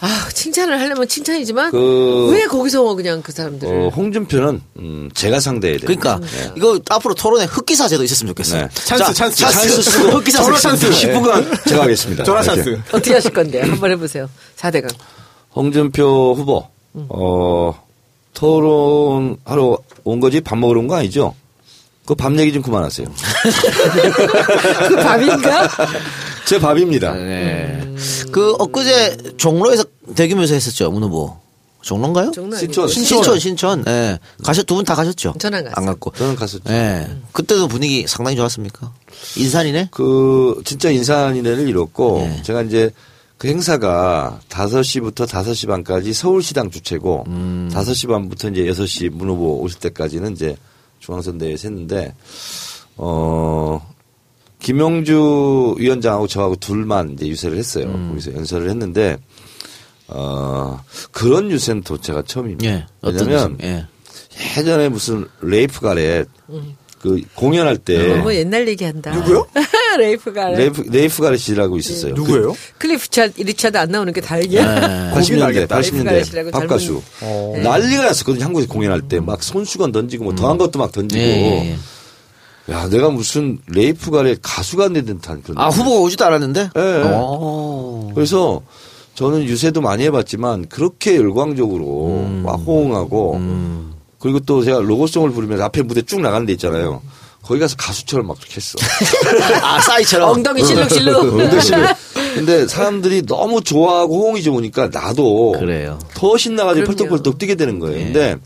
아 칭찬을 하려면 칭찬이지만 그- 왜 거기서 그냥 그 사람들을 어, 홍준표는 음, 제가 상대해야 돼요. 그러니까 이거 앞으로 토론에 흑기사 제도 있었으면 좋겠어요. 네. 찬스, 찬스. 찬스 쓰고 흑기사 전화 쓰고. 찬스. 10분간 제가 하겠습니다. 전화 이렇게. 찬스. 어떻게 하실 건데 한번 해보세요. 4대강. 홍준표 후보 어, 토론하러 온 거지 밥 먹으러 온 거 아니죠? 그 밥 얘기 좀 그만하세요. 그 밥인가? 제 밥입니다. 네. 그 엊그제 종로에서 대규모에서 했었죠 문 후보. 종로인가요? 종로 신촌. 아니고. 신촌 신촌. 예. 가셨 두 분 다 가셨죠? 전안 갔어요. 안 갔고. 저는 갔었죠. 예. 그때도 분위기 상당히 좋았습니까? 인산이네. 그 진짜 인산인해를 이뤘고 네. 제가 이제 그 행사가 5시부터 5시 반까지 서울시당 주최고 음. 5시 반부터 이제 6시 문 후보 오실 때까지는 이제 중앙선대에서 했는데 어 김용주 위원장하고 저하고 둘만 이제 유세를 했어요. 음. 거기서 연설을 했는데 어 그런 유세는 또 제가 처음입니다. 예. 왜냐면? 예. 예전에 무슨 레이프 가렛 그 공연할 때 너무 옛날 얘기한다. 누구요? 레이프 가렛. 레이프, 레이프 가렛이라고 있었어요. 누구예요? 클리프 차 리차드 안 나오는 게 다행이야. 그 80년대, 알겠다. 80년대 가렛이라고 팝 가수. 젊은- 난리가 났었거든요. 한국에서 공연할 때. 막 손수건 던지고 뭐 더한 것도 막 던지고. 예, 예, 예. 야, 내가 무슨 레이프 가렛 가수가 된 듯한 그런. 아 후보가 오지도 않았는데. 예, 예. 오. 그래서 저는 유세도 많이 해봤지만 그렇게 열광적으로 음. 막 호응하고 그리고 또 제가 로고송을 부르면서 앞에 무대 쭉 나가는 데 있잖아요. 거기 가서 가수처럼 막 그렇게 했어. 아 싸이처럼. 엉덩이 실룩실룩. 근데 사람들이 너무 좋아하고 호응이 좋으니까 나도 그래요. 더 신나가지고 그럼요. 펄떡펄떡 뛰게 되는 거예요. 예. 근데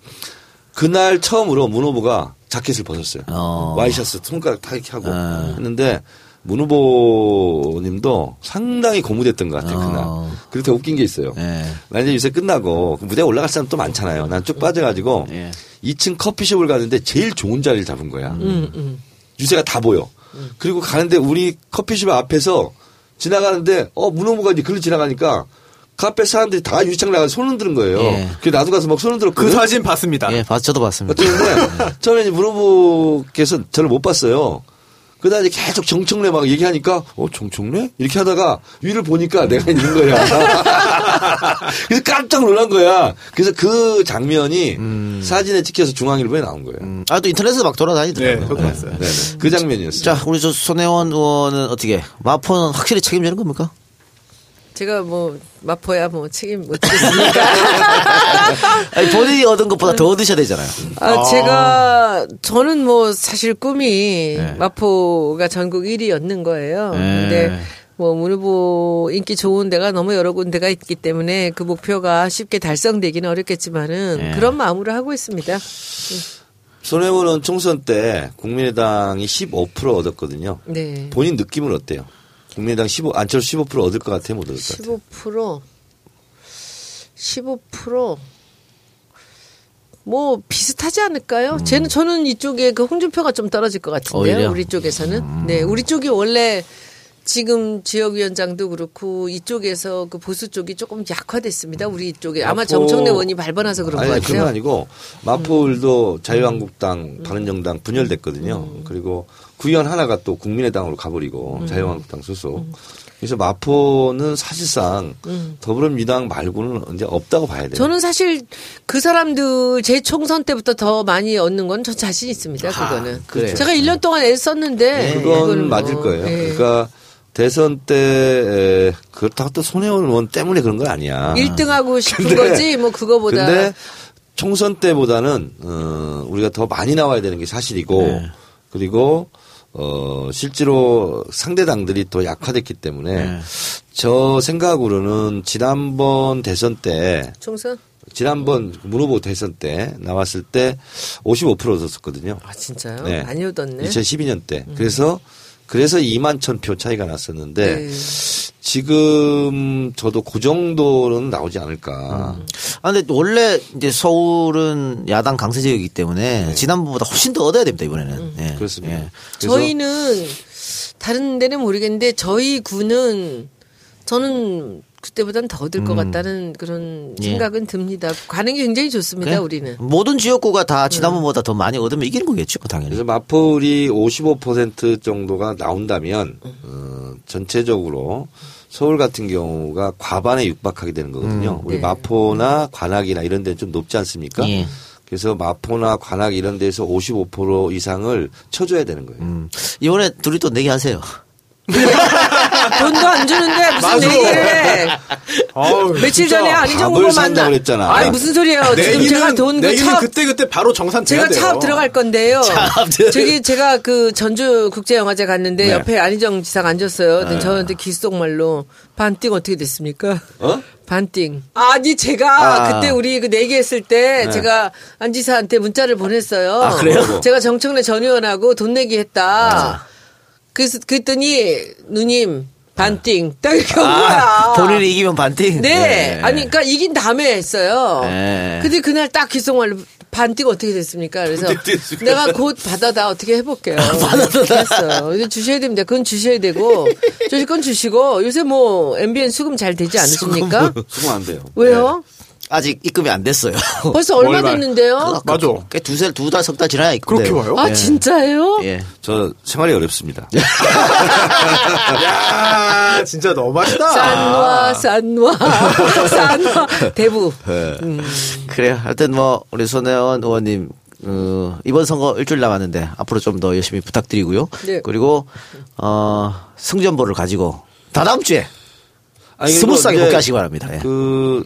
그날 처음으로 문 후보가 자켓을 벗었어요. 어. 와이셔츠 손가락 다 이렇게 하고 아. 했는데 문 후보님도 상당히 고무됐던 것 같아요. 그날. 어. 그리고 더 웃긴 게 있어요. 예. 나 이제 유세 끝나고 그 무대에 올라갈 사람 또 많잖아요. 난 쭉 빠져가지고 예. 2층 커피숍을 가는데 제일 좋은 자리를 잡은 거야. 음, 음. 유세가 다 보여. 그리고 가는데 우리 커피숍 앞에서 지나가는데 어 문호부가 이제 글로 지나가니까 그 앞에 사람들이 다 유리창 나가서 손 흔드는 거예요. 예. 그래서 나도 가서 막손그 흔들었거든. 사진 봤습니다. 예, 봤, 저도 봤습니다. 처음에 이제 문호부께서 저를 못 봤어요. 그러다 이제 계속 정청래 막 얘기하니까 어 정청래 이렇게 하다가 위를 보니까 내가 있는 거야. 그래서 깜짝 놀란 거야. 그래서 그 장면이 사진에 찍혀서 중앙일보에 나온 거예요. 음, 아, 또 인터넷에서 막 네, 돌아다니더라고요. 저도 봤어요. 네네. 그 장면이었어요. 자, 우리 저 손혜원 의원은 어떻게 마포는 확실히 책임지는 겁니까? 제가 뭐 마포야 뭐 책임 못 지겠습니까? 아니, 본인이 얻은 것보다 더 얻으셔야 되잖아요. 아, 제가 저는 뭐 사실 꿈이 네. 마포가 전국 1위 였는 거예요. 네. 근데 뭐 문후보 인기 좋은 데가 너무 여러 군데가 있기 때문에 그 목표가 쉽게 달성되기는 어렵겠지만은 네. 그런 마음으로 하고 있습니다. 손혜원은 총선 때 국민의당이 15% 얻었거든요. 네. 본인 느낌은 어때요? 국민의당 15, 안철수 15% 얻을 것 같아요? 못 얻을 것 같아요? 15% 15%. 뭐 비슷하지 않을까요? 쟤는 저는 이쪽에 그 홍준표가 좀 떨어질 것 같은데요. 음. 오히려? 음. 우리 쪽에서는. 네, 우리 쪽이 원래 지금 지역위원장도 그렇고 이쪽에서 그 보수 쪽이 조금 약화됐습니다. 우리 이쪽에 아마 마포- 정청래 의원이 밟아놔서 그런 아니, 것 아니, 그건 같아요. 아니고 마포을도 자유한국당, 바른정당 분열됐거든요. 그리고 구의원 하나가 또 국민의당으로 가버리고 자유한국당 소속. 그래서 마포는 사실상 더불어민주당 말고는 이제 없다고 봐야 돼요. 저는 사실 그 사람들 재총선 때부터 더 많이 얻는 건 저 자신 있습니다. 그거는. 그래요. 제가 1년 동안 애썼는데 그건 그거는 맞을 뭐, 거예요. 예. 그러니까 대선 때 에, 그렇다고 또 손혜원 의원 때문에 그런 건 아니야. 1등하고 싶은 근데- 거지 뭐 그거보다 근데 총선 때보다는 어, 우리가 더 많이 나와야 되는 게 사실이고 네. 그리고 어, 실제로 상대 당들이 더 약화됐기 때문에 네. 저 생각으로는 지난번 대선 때 총선 지난번 문 후보 대선 때 나왔을 때 55% 얻었었거든요. 아 진짜요? 네. 많이 얻었네. 음. 2012년 때. 그래서 그래서 2만 천 표 차이가 났었는데 네. 지금 저도 그 정도는 나오지 않을까. 아, 근데 원래 이제 서울은 야당 강세 지역이기 때문에 지난번보다 훨씬 더 얻어야 됩니다, 이번에는. 예. 네. 그렇습니다. 예. 저희는 다른 데는 모르겠는데 저희 구는 저는 그때보단 더 얻을 것 같다는 그런 예. 생각은 듭니다. 가능이 굉장히 좋습니다. 그냥 우리는. 모든 지역구가 음. 다 지난번보다 더 많이 얻으면 이기는 거겠죠, 당연히. 그래서 마포울이 55% 정도가 나온다면 어, 전체적으로 서울 같은 경우가 과반에 육박하게 되는 거거든요. 우리 네. 마포나 관악이나 이런 데는 좀 높지 않습니까? 예. 그래서 마포나 관악 이런 데서 55% 이상을 쳐줘야 되는 거예요. 음. 이번에 둘이 또 내기 하세요. 돈도 안 주는데 무슨 맞아. 내기를 해. 아우, 며칠. 전에 안희정 밥을 후보 산다고 만나. 그랬잖아. 아니 무슨 소리예요? 지금 내기는 제가 돈그 내기는 차 그때 그때 바로 정산 제가 돼요. 차업 들어갈 건데요. 차업 들어갈- 저기 제가 그 전주 국제영화제 갔는데 네. 옆에 안희정 지사가 앉았어요. 근데 저한테 귓속말로 반띵 어떻게 됐습니까? 어? 반띵. 아니 제가 아. 그때 우리 그 내기했을 때 제가 안 지사한테 문자를 보냈어요. 아, 그래요? 제가 정청래 전 의원하고 돈 내기 했다. 그래서 그랬더니 누님 반띵 딱 이렇게 온 거야. 아, 본인이 이기면 반띵? 네. 아니, 그러니까 이긴 다음에 했어요. 네. 근데 그날 딱 귓속말로 반띵 어떻게 됐습니까? 그래서 내가 곧 받아다 어떻게 해볼게요. 받아다 했어요. 주셔야 됩니다. 그건 주셔야 되고 저희 건 주시고 요새 뭐 MBN 수금 잘 되지 않으십니까? 수고 안 돼요. 왜요? 아직 입금이 안 됐어요. 벌써 얼마 월말. 됐는데요? 맞아. 꽤 두세, 두 달, 석 달 지나야 입금. 그렇게 와요? 아 진짜예요? 예. 저 생활이 어렵습니다. 야, 진짜 너무하시다. 산와 산와 산와 대부. 그래요. 하여튼 뭐, 우리 손혜원 의원님, 어, 이번 선거 일주일 남았는데, 앞으로 좀 더 열심히 부탁드리고요. 네. 그리고, 어, 승전보를 가지고, 다다음 주에, 아니, 스무스하게 복귀하시기 바랍니다. 예. 그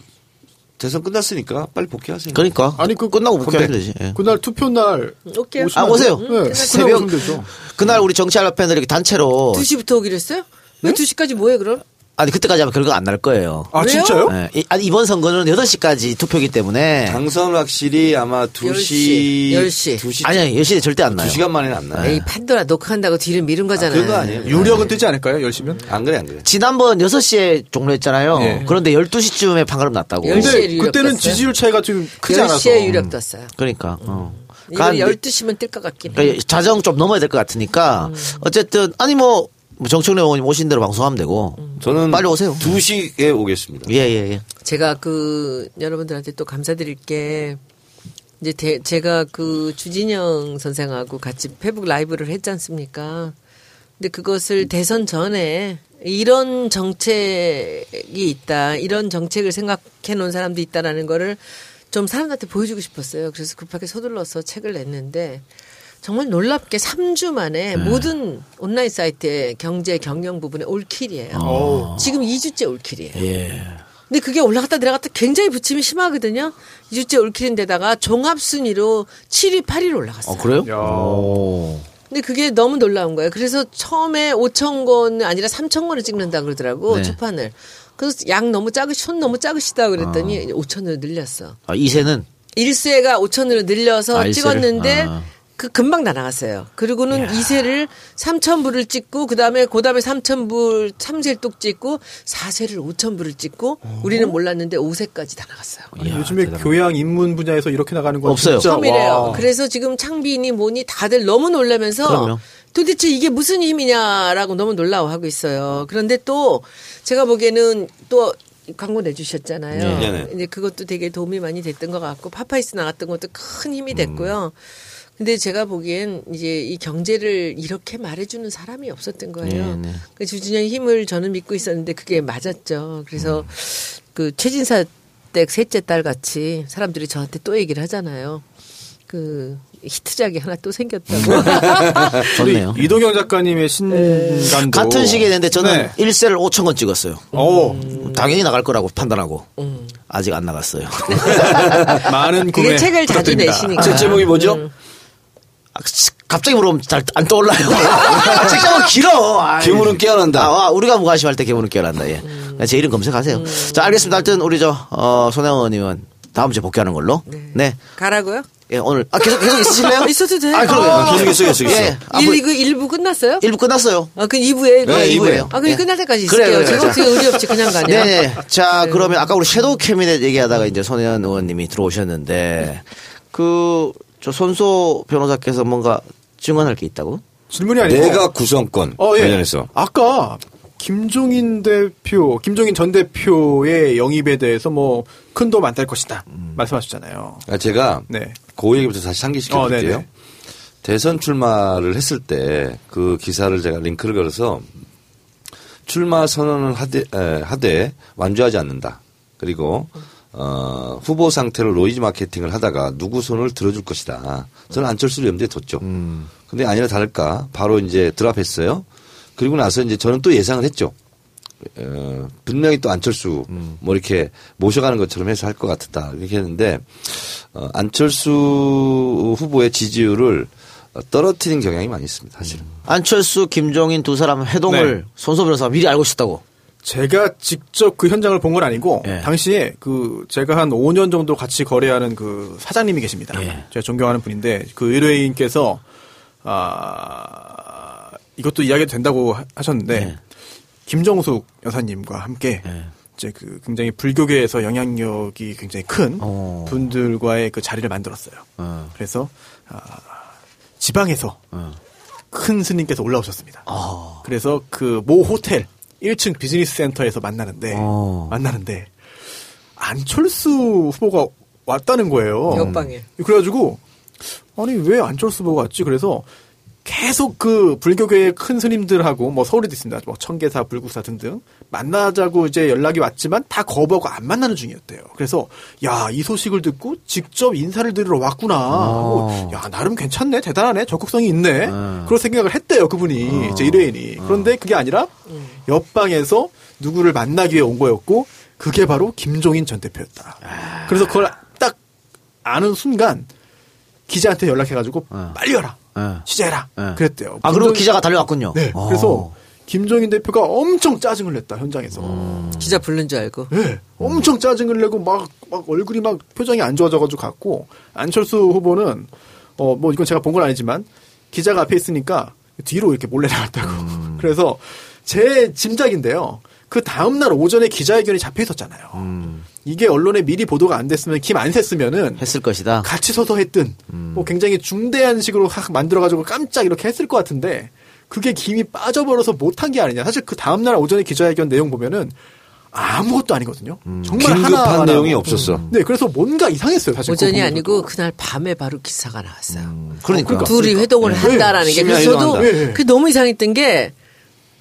대선 끝났으니까 빨리 복귀하세요. 그러니까. 아니 그 끝나고 복귀하면 되지. 예. 그날 투표 날 오케이. 아, 오세요. 네, 새벽- 새벽. 그날 우리 정치 알바 팬들 이렇게 단체로, 2시부터 오기로 했어요? 왜 2시까지 뭐해 그럼? 아니, 그때까지 하면 결과 안날 거예요. 아 왜요? 진짜요? 예. 이- 아니, 이번 선거는 8시까지 투표기 때문에. 당선 확실히 아마 2시 10시. 2시 아니, 10시에 절대 안 나요. 2시간 만에는 안 나요. 에이 판도라 녹화한다고 뒤를 미룬 거잖아요. 그런 거 아니에요. 유력은 뜨지 않을까요? 열시면? 안 그래 안 그래. 지난번 6시에 종료했잖아요. 예. 그런데 12시쯤에 판가름 났다고. 10 시에 근데 유력 그때는 떴어요? 지지율 차이가 좀 크지 않아서. 10시에 유력 떴어요. 그러니까. 어. 간- 12시면 뜰 것 같긴 해. 그러니까 자정 좀 넘어야 될 것 같으니까 음. 어쨌든 아니 뭐 정청래 의원님 오신 대로 방송하면 되고 저는 빨리 오세요. 2시에 오겠습니다. 예 예 예. 제가 그 여러분들한테 또 감사드릴 게 이제 대- 제가 그 주진영 선생하고 같이 페북 라이브를 했지 않습니까? 근데 그것을 대선 전에 이런 정책이 있다, 이런 정책을 생각해 놓은 사람도 있다라는 거를 좀 사람들한테 보여주고 싶었어요. 그래서 급하게 서둘러서 책을 냈는데 정말 놀랍게 3주 만에 모든 온라인 사이트의 경제 경영 부분에 올킬이에요. 지금 2주째 올킬이에요. 예. 근데 그게 올라갔다 내려갔다 굉장히 부침이 심하거든요. 2주째 올킬인데다가 종합 순위로 7위, 8위로 올라갔어요. 어 그래요? 야. 오. 근데 그게 너무 놀라운 거예요. 그래서 처음에 5천 권이 아니라 3천 권을 찍는다 그러더라고 네. 초판을. 그래서 양 너무 작으시, 손 너무 작으시다 그랬더니 5천으로 늘렸어. 아, 이세는 1세가 5천으로 늘려서 아? 찍었는데 아. 그 금방 다 나갔어요. 그리고는 이세를 3,000부를 찍고 그다음에 그다음에 3,000부 3세를 또 찍고 4세를 5,000부를 찍고 우리는 몰랐는데 5세까지 다 나갔어요. 아니, 요즘에 교양 인문 분야에서 이렇게 나가는 건 없어요. 진짜 처음이래요. 와. 그래서 지금 창비니 뭐니 다들 너무 놀라면서 그럼요. 도대체 이게 무슨 힘이냐라고 너무 놀라워하고 있어요. 그런데 또 제가 보기에는 또 광고 내주셨잖아요. 네, 네. 이제 그것도 되게 도움이 많이 됐던 것 같고 파파이스 나갔던 것도 큰 힘이 됐고요. 근데 제가 보기엔 이제 이 경제를 이렇게 말해주는 사람이 없었던 거예요. 네, 네. 그 주진영의 힘을 저는 믿고 있었는데 그게 맞았죠. 그래서 그 최진사 댁 셋째 딸 같이 사람들이 저한테 또 얘기를 하잖아요. 그 히트작이 하나 또 생겼다고. 좋네요. 이동영 작가님의 신간도 같은 시기에 됐는데 저는 네. 1세를 5천 건 찍었어요. 오, 당연히 나갈 거라고 판단하고 아직 안 나갔어요. 많은 구매 그게 책을 자주 부탁드립니다. 내시니까. 책 제목이 뭐죠? 아, 갑자기 물으면 잘 안 떠올라요. 책 제목 길어. 괴물은 깨어난다. 아, 와, 우리가 무관심할 때 괴물은 깨어난다. 예. 제 이름 검색하세요. 자, 알겠습니다. 하여튼 우리 저 어, 손혜원 의원님은 다음 주에 복귀하는 걸로. 네. 가라고요? 예, 오늘 아 계속 계속 있으실래요? 있어도 돼. 아, 그러면 아. 계속 있어, 계속 있어. 예. 아, 1, 뭐, 2그 1부 끝났어요? 1부 끝났어요. 아, 그 2부에 네, 네, 2부예요. 아, 그럼 예. 끝날 때까지 있을게요. 그래요. 제가 어떻게 의리 없이 그냥 가냐? 네, 네. 자, 그러면 아까 우리 섀도우 캐비넷 얘기하다가 이제 손혜원 의원님이 들어오셨는데 그 저 손소 변호사께서 뭔가 증언할 게 있다고? 질문이 아니고 내가 구성권 어, 예. 관련해서 아까 김종인 대표, 김종인 전 대표의 영입에 대해서 뭐 큰 도움 안 될 것이다 말씀하셨잖아요. 아, 제가 네. 그 얘기부터 다시 상기시켜 어, 드릴게요. 네네. 대선 출마를 했을 때 그 기사를 제가 링크를 걸어서 출마 선언을 하되, 에, 하되 완주하지 않는다. 그리고 어, 후보 상태로 로이즈 마케팅을 하다가 누구 손을 들어줄 것이다. 저는 안철수를 염두에 뒀죠. 근데 아니라 다를까 바로 이제 드랍했어요. 그리고 나서 이제 저는 또 예상을 했죠. 어, 분명히 또 안철수 뭐 이렇게 모셔가는 것처럼 해서 할 것 같았다 이렇게 했는데 어, 안철수 후보의 지지율을 어, 떨어뜨린 경향이 많이 있습니다 사실은 안철수, 김종인 두 사람 회동을 네. 손소 변호사가 미리 알고 있었다고. 제가 직접 그 현장을 본 건 아니고 예. 당시에 그 제가 한 5년 정도 같이 거래하는 그 사장님이 계십니다. 예. 제가 존경하는 분인데 그 의뢰인께서 아 이것도 이야기도 된다고 하- 하셨는데 예. 김정숙 여사님과 함께 예. 이제 그 굉장히 불교계에서 영향력이 굉장히 큰 어. 분들과의 그 자리를 만들었어요. 어. 그래서 아, 지방에서 어. 큰 스님께서 올라오셨습니다. 어. 그래서 그 모 호텔 1층 비즈니스 센터에서 만나는데 어. 만나는데 안철수 후보가 왔다는 거예요. 옆방에. 그래가지고 아니 왜 안철수 후보가 왔지? 그래서 계속 그 불교계의 큰 스님들하고 뭐 서울에도 있습니다. 뭐 청계사, 불국사 등등 만나자고 이제 연락이 왔지만 다 거부하고 안 만나는 중이었대요. 그래서 야 이 소식을 듣고 직접 인사를 드리러 왔구나. 하고 야 나름 괜찮네, 대단하네, 적극성이 있네. 그런 생각을 했대요 그분이 제 의뢰인이. 그런데 그게 아니라 옆방에서 누구를 만나기 위해 온 거였고 그게 바로 김종인 전 대표였다. 그래서 그걸 딱 아는 순간 기자한테 연락해가지고 빨리 와라. 어. 취재해라. 네. 그랬대요. 아, 그리고 기자가 달려왔군요. 네. 어. 그래서 김종인 대표가 엄청 짜증을 냈다 현장에서. 기자 부른 줄 알고. 네. 엄청 짜증을 내고 막, 막 얼굴이 막 표정이 안 좋아져가지고 갔고 안철수 후보는 어 뭐 이건 제가 본 건 아니지만 기자가 앞에 있으니까 뒤로 이렇게 몰래 나갔다고. 그래서 제 짐작인데요. 그 다음날 오전에 기자회견이 잡혀 있었잖아요. 이게 언론에 미리 보도가 안 됐으면 김 안 샜으면은 했을 것이다. 같이 서서 했든 뭐 굉장히 중대한 식으로 확 만들어가지고 깜짝 이렇게 했을 것 같은데 그게 김이 빠져버려서 못한 게 아니냐. 사실 그 다음날 오전에 기자회견 내용 보면은 아무것도 아니거든요. 정말 긴급한. 내용이 없었어. 네, 그래서 뭔가 이상했어요. 사실 오전이 아니고. 그날 밤에 바로 기사가 나왔어요. 그러니까. 둘이 회동을 한다라는 게 심야 그래서 저도 예. 그게 너무 이상했던 게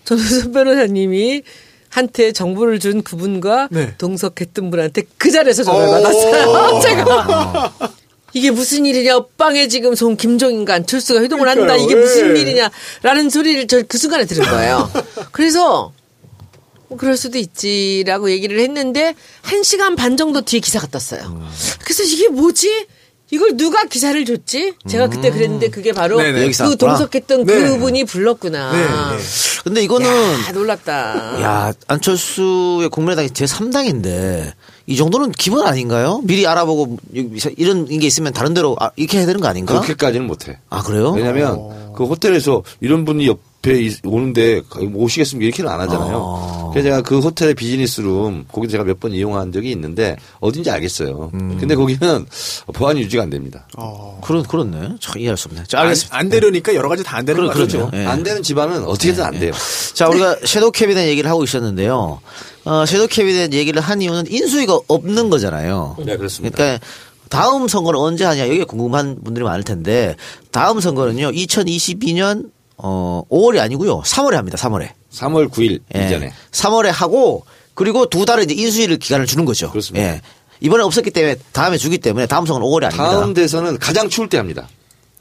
전호선 변호사님이 한테 정보를 준 그분과 네. 동석했던 분한테 그 자리에서 전화를 받았어요. 제가 이게 무슨 일이냐 옆방에 지금 송 김종인과 안철수가 회동을 한다 그러니까요. 이게 무슨 예. 일이냐라는 소리를 저 그 순간에 들은 거예요. 그래서 뭐 그럴 수도 있지라고 얘기를 했는데 한 시간 반 정도 뒤에 기사가 떴어요. 그래서 이게 뭐지? 이걸 누가 기사를 줬지? 제가 그때 그랬는데 그게 바로 네네. 여기서 그 왔구나. 동석했던 네. 그분이 불렀구나. 네, 네. 근데 이거는 야, 놀랍다. 야 안철수의 국민의당이 제 3당인데 이 정도는 기본 아닌가요? 미리 알아보고 이런 게 있으면 다른 데로 아, 이렇게 해야 되는 거 아닌가? 그렇게까지는 못해. 아 그래요? 왜냐하면 그 호텔에서 이런 분이 옆 에 있- 오는데 오시겠습니다 이렇게는 안 하잖아요. 어. 그래서 제가 그 호텔의 비즈니스룸 거기 제가 몇 번 이용한 적이 있는데 어딘지 알겠어요. 음. 근데 거기는 보안이 유지가 안 됩니다. 그런 그렇네. 참 이해할 수 없네. 자, 안, 알겠습니다. 안 되려니까 여러 가지 다 안 되는 거죠. 그러죠. 예. 안 되는 집안은 어떻게든 안 돼요. 자, 우리가 섀도우 캐비넷 얘기를 하고 있었는데요. 어, 섀도우 캐비넷 얘기를 한 이유는 인수위가 없는 거잖아요. 네, 그렇습니다. 그러니까 다음 선거는 언제 하냐 여기 궁금한 분들이 많을 텐데 다음 선거는요 2022년 어 5월이 아니고요 3월에 합니다 3월에 3월 9일 예. 이전에 3월에 하고 그리고 두 달을 이제 인수위를 기간을 주는 거죠. 그렇습니다. 예. 이번에 없었기 때문에 다음에 주기 때문에 다음 선거는 5월이 아닙니다. 다음 대선은 가장 추울 때 합니다.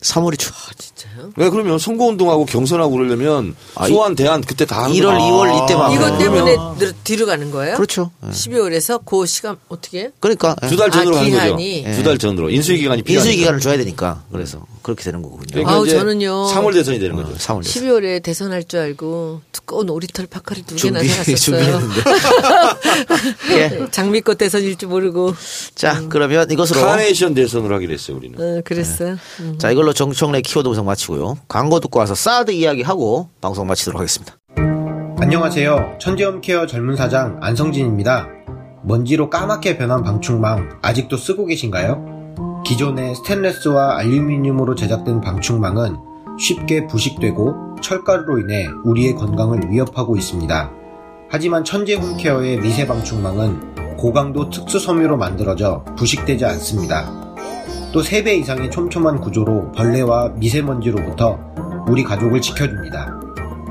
3월이 추. 진짜요? 왜 그러면 선거운동하고 경선하고 그러려면 아, 소환 대안 그때 다 하는 1월, 거다. 2월 이때만. 이것. 때문에 늘- 뒤로 가는 거예요? 그렇죠. 예. 12월에서 그 시간 어떻게? 해? 그러니까 예. 두달 전으로 아, 기한이. 거죠. 두달 전으로 인수위 기간이 필요하니까. 인수위 기간을 줘야 되니까 그래서 그렇게 되는 거군요. 그러니까 아우, 저는요. 3월 대선이 되는 거죠. 3월 됐어요. 12월에 대선할 줄 알고 두꺼운 오리털 파카리 두 개나 사갔었어요. 준비했는데. 예. 장미꽃 대선일 줄 모르고. 자, 그러면 이것으로 카네이션 대선으로 하기로 했어요, 우리는. 어, 그랬어요. 음. 자, 이걸로 정청래 키워드 분석 마치고요. 광고 듣고 와서 사드 이야기하고 방송 마치도록 하겠습니다. 안녕하세요. 천재홈 케어 전문 사장 안성진입니다. 먼지로 까맣게 변한 방충망 아직도 쓰고 계신가요? 기존의 스테인레스와 알루미늄으로 제작된 방충망은 쉽게 부식되고 철가루로 인해 우리의 건강을 위협하고 있습니다. 하지만 천재 홈케어의 미세 방충망은 고강도 특수 섬유로 만들어져 부식되지 않습니다. 또 3배 이상의 촘촘한 구조로 벌레와 미세먼지로부터 우리 가족을 지켜줍니다.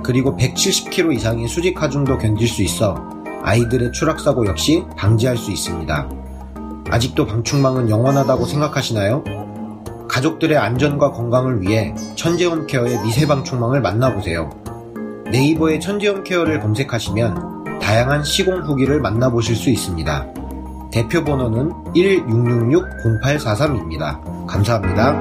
그리고 170kg 이상의 수직 하중도 견딜 수 있어 아이들의 추락사고 역시 방지할 수 있습니다. 아직도 방충망은 영원하다고 생각하시나요? 가족들의 안전과 건강을 위해 천재홈케어의 미세방충망을 만나보세요. 네이버에 천재홈케어를 검색하시면 다양한 시공 후기를 만나보실 수 있습니다. 대표 번호는 1666-0843입니다. 감사합니다.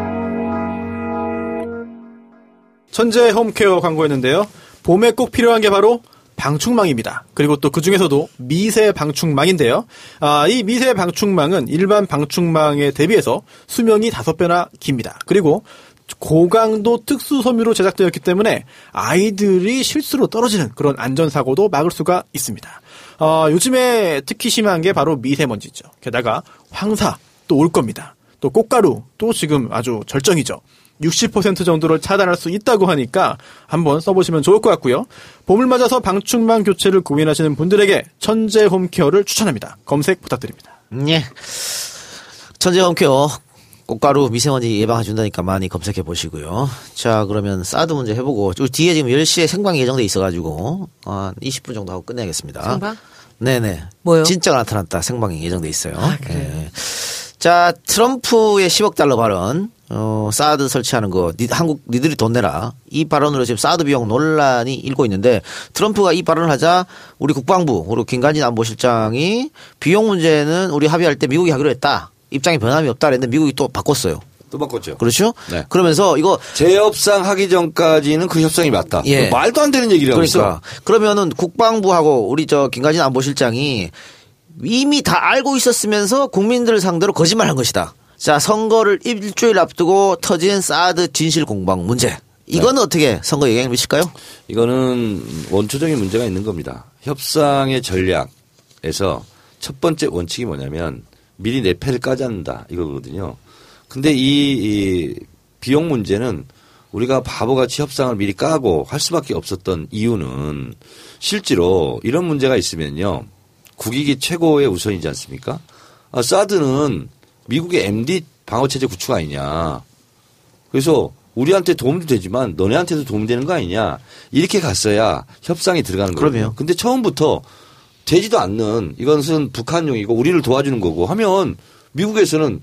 천재 홈케어 광고였는데요. 봄에 꼭 필요한 게 바로 방충망입니다. 그리고 또 그 중에서도 미세 방충망인데요. 아, 이 미세 방충망은 일반 방충망에 대비해서 수명이 다섯 배나 깁니다. 그리고 고강도 특수 섬유로 제작되었기 때문에 아이들이 실수로 떨어지는 그런 안전사고도 막을 수가 있습니다. 어, 요즘에 특히 심한 게 바로 미세먼지죠. 게다가 황사 또 올 겁니다. 또 꽃가루 또 지금 아주 절정이죠. 60% 정도를 차단할 수 있다고 하니까 한번 써보시면 좋을 것 같고요. 봄을 맞아서 방충망 교체를 고민하시는 분들에게 천재 홈케어를 추천합니다. 검색 부탁드립니다. 예. 천재 홈케어 꽃가루 미세먼지 예방해준다니까 많이 검색해 보시고요. 자, 그러면 사드 문제 해보고, 저 뒤에 지금 10시에 생방이 예정돼 있어가지고, 한 20분 정도 하고 끝내야겠습니다. 생방? 네네. 뭐요? 진짜가 나타났다. 생방이 예정돼 있어요. 예. 자, 트럼프의 10억 달러 발언, 어, 사드 설치하는 거, 니, 한국, 니들이 돈 내라. 이 발언으로 지금 사드 비용 논란이 일고 있는데, 트럼프가 이 발언을 하자, 우리 국방부, 그리고 김관진 안보실장이 비용 문제는 우리 합의할 때 미국이 하기로 했다. 입장이 변함이 없다 그랬는데 미국이 또 바꿨어요. 또 바꿨죠. 그렇죠? 네. 그러면서 이거 재협상 하기 전까지는 그 협상이 맞다. 예. 말도 안 되는 얘기를 하고 그러니까. 그러면은 국방부하고 우리 저 김가진 안보실장이 이미 다 알고 있었으면서 국민들을 상대로 거짓말한 것이다. 자 선거를 일주일 앞두고 터진 사드 진실 공방 문제. 이거는 네. 어떻게 선거 영향을 미칠까요? 이거는 원초적인 문제가 있는 겁니다. 협상의 전략에서 첫 번째 원칙이 뭐냐면 미리 내 패를 까지 않는다 이거거든요. 근데 이, 이 비용 문제는 우리가 바보같이 협상을 미리 까고 할 수밖에 없었던 이유는 실제로 이런 문제가 있으면요. 국익이 최고의 우선이지 않습니까? 아, 사드는 미국의 MD 방어체제 구축 아니냐. 그래서 우리한테 도움도 되지만 너네한테도 도움이 되는 거 아니냐. 이렇게 갔어야 협상이 들어가는 거예요. 그럼요. 근데 처음부터 되지도 않는 이것은 북한용이고 우리를 도와주는 거고 하면 미국에서는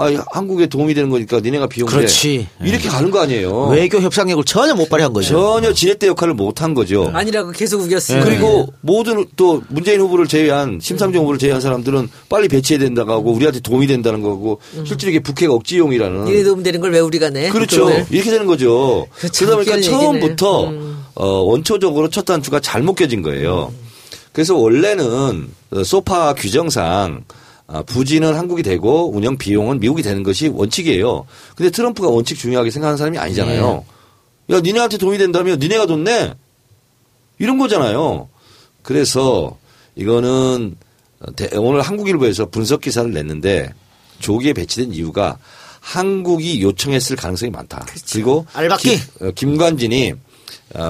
아, 한국에 도움이 되는 거니까 니네가 비용을 그렇지. 내. 이렇게 가는 거 아니에요. 외교 협상력을 전혀 못 발휘한 거죠. 전혀 지렛대 역할을 못 한 거죠. 아니라고 계속 우겼어요. 그리고 모든 또 문재인 후보를 제외한 심상정 후보를 제외한 사람들은 빨리 배치해야 된다고 하고 우리한테 도움이 된다는 거고 실제로 이게 북핵 억지용이라는 니네 도움 되는 걸 왜 우리가 내? 그렇죠. 돈을? 이렇게 되는 거죠. 그렇죠. 그러다 보니까 처음부터. 음. 어, 원초적으로 첫 단추가 잘못 껴진 거예요. 그래서 원래는 어, 소파 규정상 아, 부지는 한국이 되고 운영 비용은 미국이 되는 것이 원칙이에요. 근데 트럼프가 원칙 중요하게 생각하는 사람이 아니잖아요. 야, 니네한테 도움이 된다면 니네가 돈 내. 이런 거잖아요. 그래서 이거는 대- 오늘 한국일보에서 분석 기사를 냈는데 조기에 배치된 이유가 한국이 요청했을 가능성이 많다. 그리고 알박기. 김관진이 어,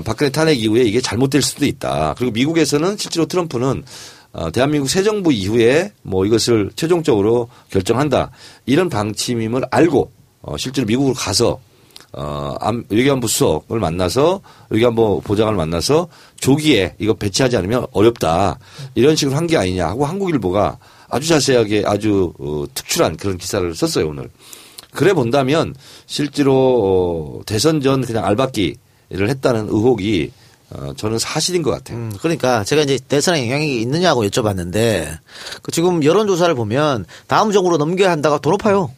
박근혜 탄핵 이후에 이게 잘못될 수도 있다. 그리고 미국에서는 실제로 트럼프는 어, 대한민국 새 정부 이후에 뭐 이것을 최종적으로 결정한다. 이런 방침임을 알고 어, 실제로 미국으로 가서 어, 암- 외교안보 수석을 만나서 외교안보 보좌관을 만나서 조기에 이거 배치하지 않으면 어렵다. 이런 식으로 한 게 아니냐 하고 한국일보가 아주 자세하게 아주 어, 특출한 그런 기사를 썼어요 오늘. 그래 본다면 실제로 어, 대선 전 그냥 알박기 를 했다는 의혹이 어, 저는 사실인 것 같아요. 음, 그러니까 제가 이제 대선에 영향이 있느냐고 여쭤봤는데 그 지금 여론조사를 보면 다음 정부로 넘겨야 한다가 더 높아요.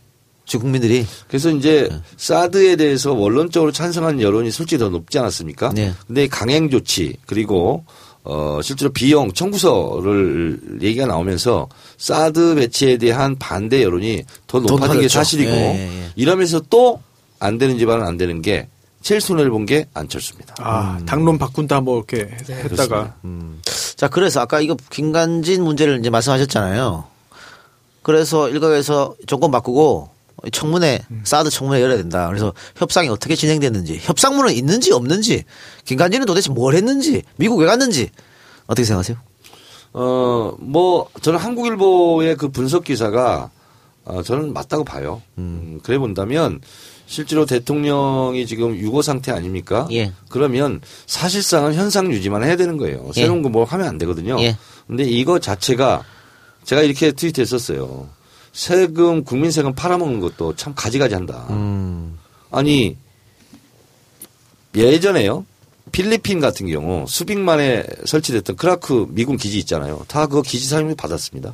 지금 국민들이. 그래서 이제 사드에 대해서 원론적으로 찬성하는 여론이 솔직히 더 높지 않았습니까? 네. 근데 강행 조치 그리고 어 실제로 비용 청구서를 얘기가 나오면서 사드 배치에 대한 반대 여론이 더 높아진 게 높아졌죠. 사실이고 예, 예, 예. 이러면서 또 안 되는 집안은 안 되는 게 제일 손해를 본 게 안철수입니다. 아, 당론 바꾼다 뭐 이렇게 네. 했다가 자, 그래서 아까 이거 김관진 문제를 이제 말씀하셨잖아요. 그래서 일각에서 정권 바꾸고 청문회, 사드 청문회 열어야 된다. 그래서 협상이 어떻게 진행됐는지, 협상문은 있는지 없는지, 김관진은 도대체 뭘 했는지, 미국 왜 갔는지, 어떻게 생각하세요? 어, 뭐, 저는 한국일보의 그 분석 기사가, 어, 저는 맞다고 봐요. 음, 그래 본다면, 실제로 대통령이 지금 유고 상태 아닙니까? 예. 그러면 사실상은 현상 유지만 해야 되는 거예요. 예. 새로운 거뭐 하면 안 되거든요. 예. 근데 이거 자체가 제가 이렇게 트위트 했었어요. 세금, 국민 세금 팔아먹는 것도 참 가지가지 한다. 음. 아니, 예전에요. 필리핀 같은 경우 수빅만에 설치됐던 크라크 미군 기지 있잖아요. 다 그거 기지 사용료 받았습니다.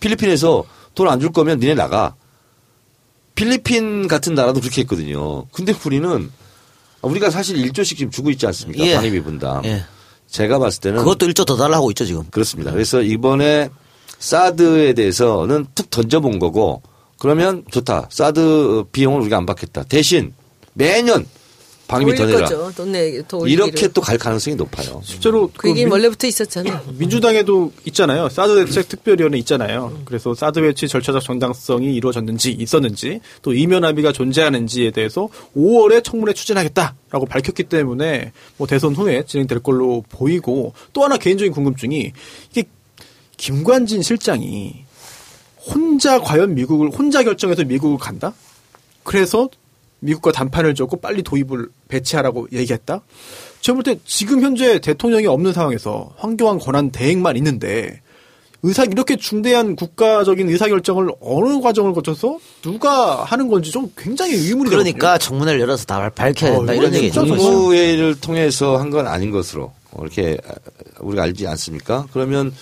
필리핀에서 돈 안 줄 거면 니네 나가. 필리핀 같은 나라도 그렇게 했거든요. 근데 우리는 우리가 사실 1조씩 지금 주고 있지 않습니까? 예. 방위비 분담. 예. 제가 봤을 때는 그것도 일조 더 달라고 있죠, 지금. 그렇습니다. 그래서 이번에 사드에 대해서는 툭 던져본 거고 그러면 좋다. 사드 비용을 우리가 안 받겠다. 대신 매년 방위비 더 올릴 내라. 거죠. 돈 내, 더. 이렇게 또 갈 가능성이 높아요. 실제로 그 얘기 민- 원래부터 있었잖아요. 민주당에도 있잖아요. 사드 대책 특별위원회 있잖아요. 그래서 사드 배치 절차적 정당성이 이루어졌는지 있었는지 또 이면 합의가 존재하는지에 대해서 5월에 청문회 추진하겠다라고 밝혔기 때문에 뭐 대선 후에 진행될 걸로 보이고 또 하나 개인적인 궁금증이 이게 김관진 실장이 혼자 과연 미국을 혼자 결정해서 미국을 간다? 그래서 미국과 단판을 줬고 빨리 도입을 배치하라고 얘기했다? 제가 볼 때 지금 현재 대통령이 없는 상황에서 황교안 권한 대행만 있는데 의사 이렇게 중대한 국가적인 의사 결정을 어느 과정을 거쳐서 누가 하는 건지 좀 굉장히 의문이 그러니까 청문회를 열어서 다 밝혀야 된다. 어, 이런 얘기죠. 국무회의를 통해서 한 건 아닌 것으로 이렇게 우리가 알지 않습니까? 그러면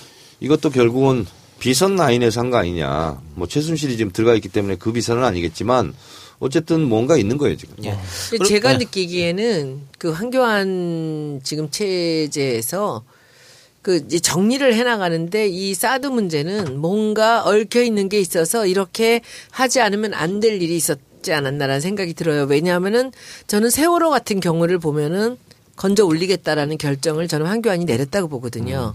이것도 결국은 비선 라인에서 한 거 아니냐. 뭐 최순실이 지금 들어가 있기 때문에 그 비선은 아니겠지만 어쨌든 뭔가 있는 거예요 지금. 예. 근데 제가 느끼기에는 그 황교안 지금 체제에서 그 이제 정리를 해나가는데 이 사드 문제는 뭔가 얽혀 있는 게 있어서 이렇게 하지 않으면 안 될 일이 있었지 않았나라는 생각이 들어요. 왜냐하면은 저는 세월호 같은 경우를 보면은 건져 올리겠다라는 결정을 저는 황교안이 내렸다고 보거든요.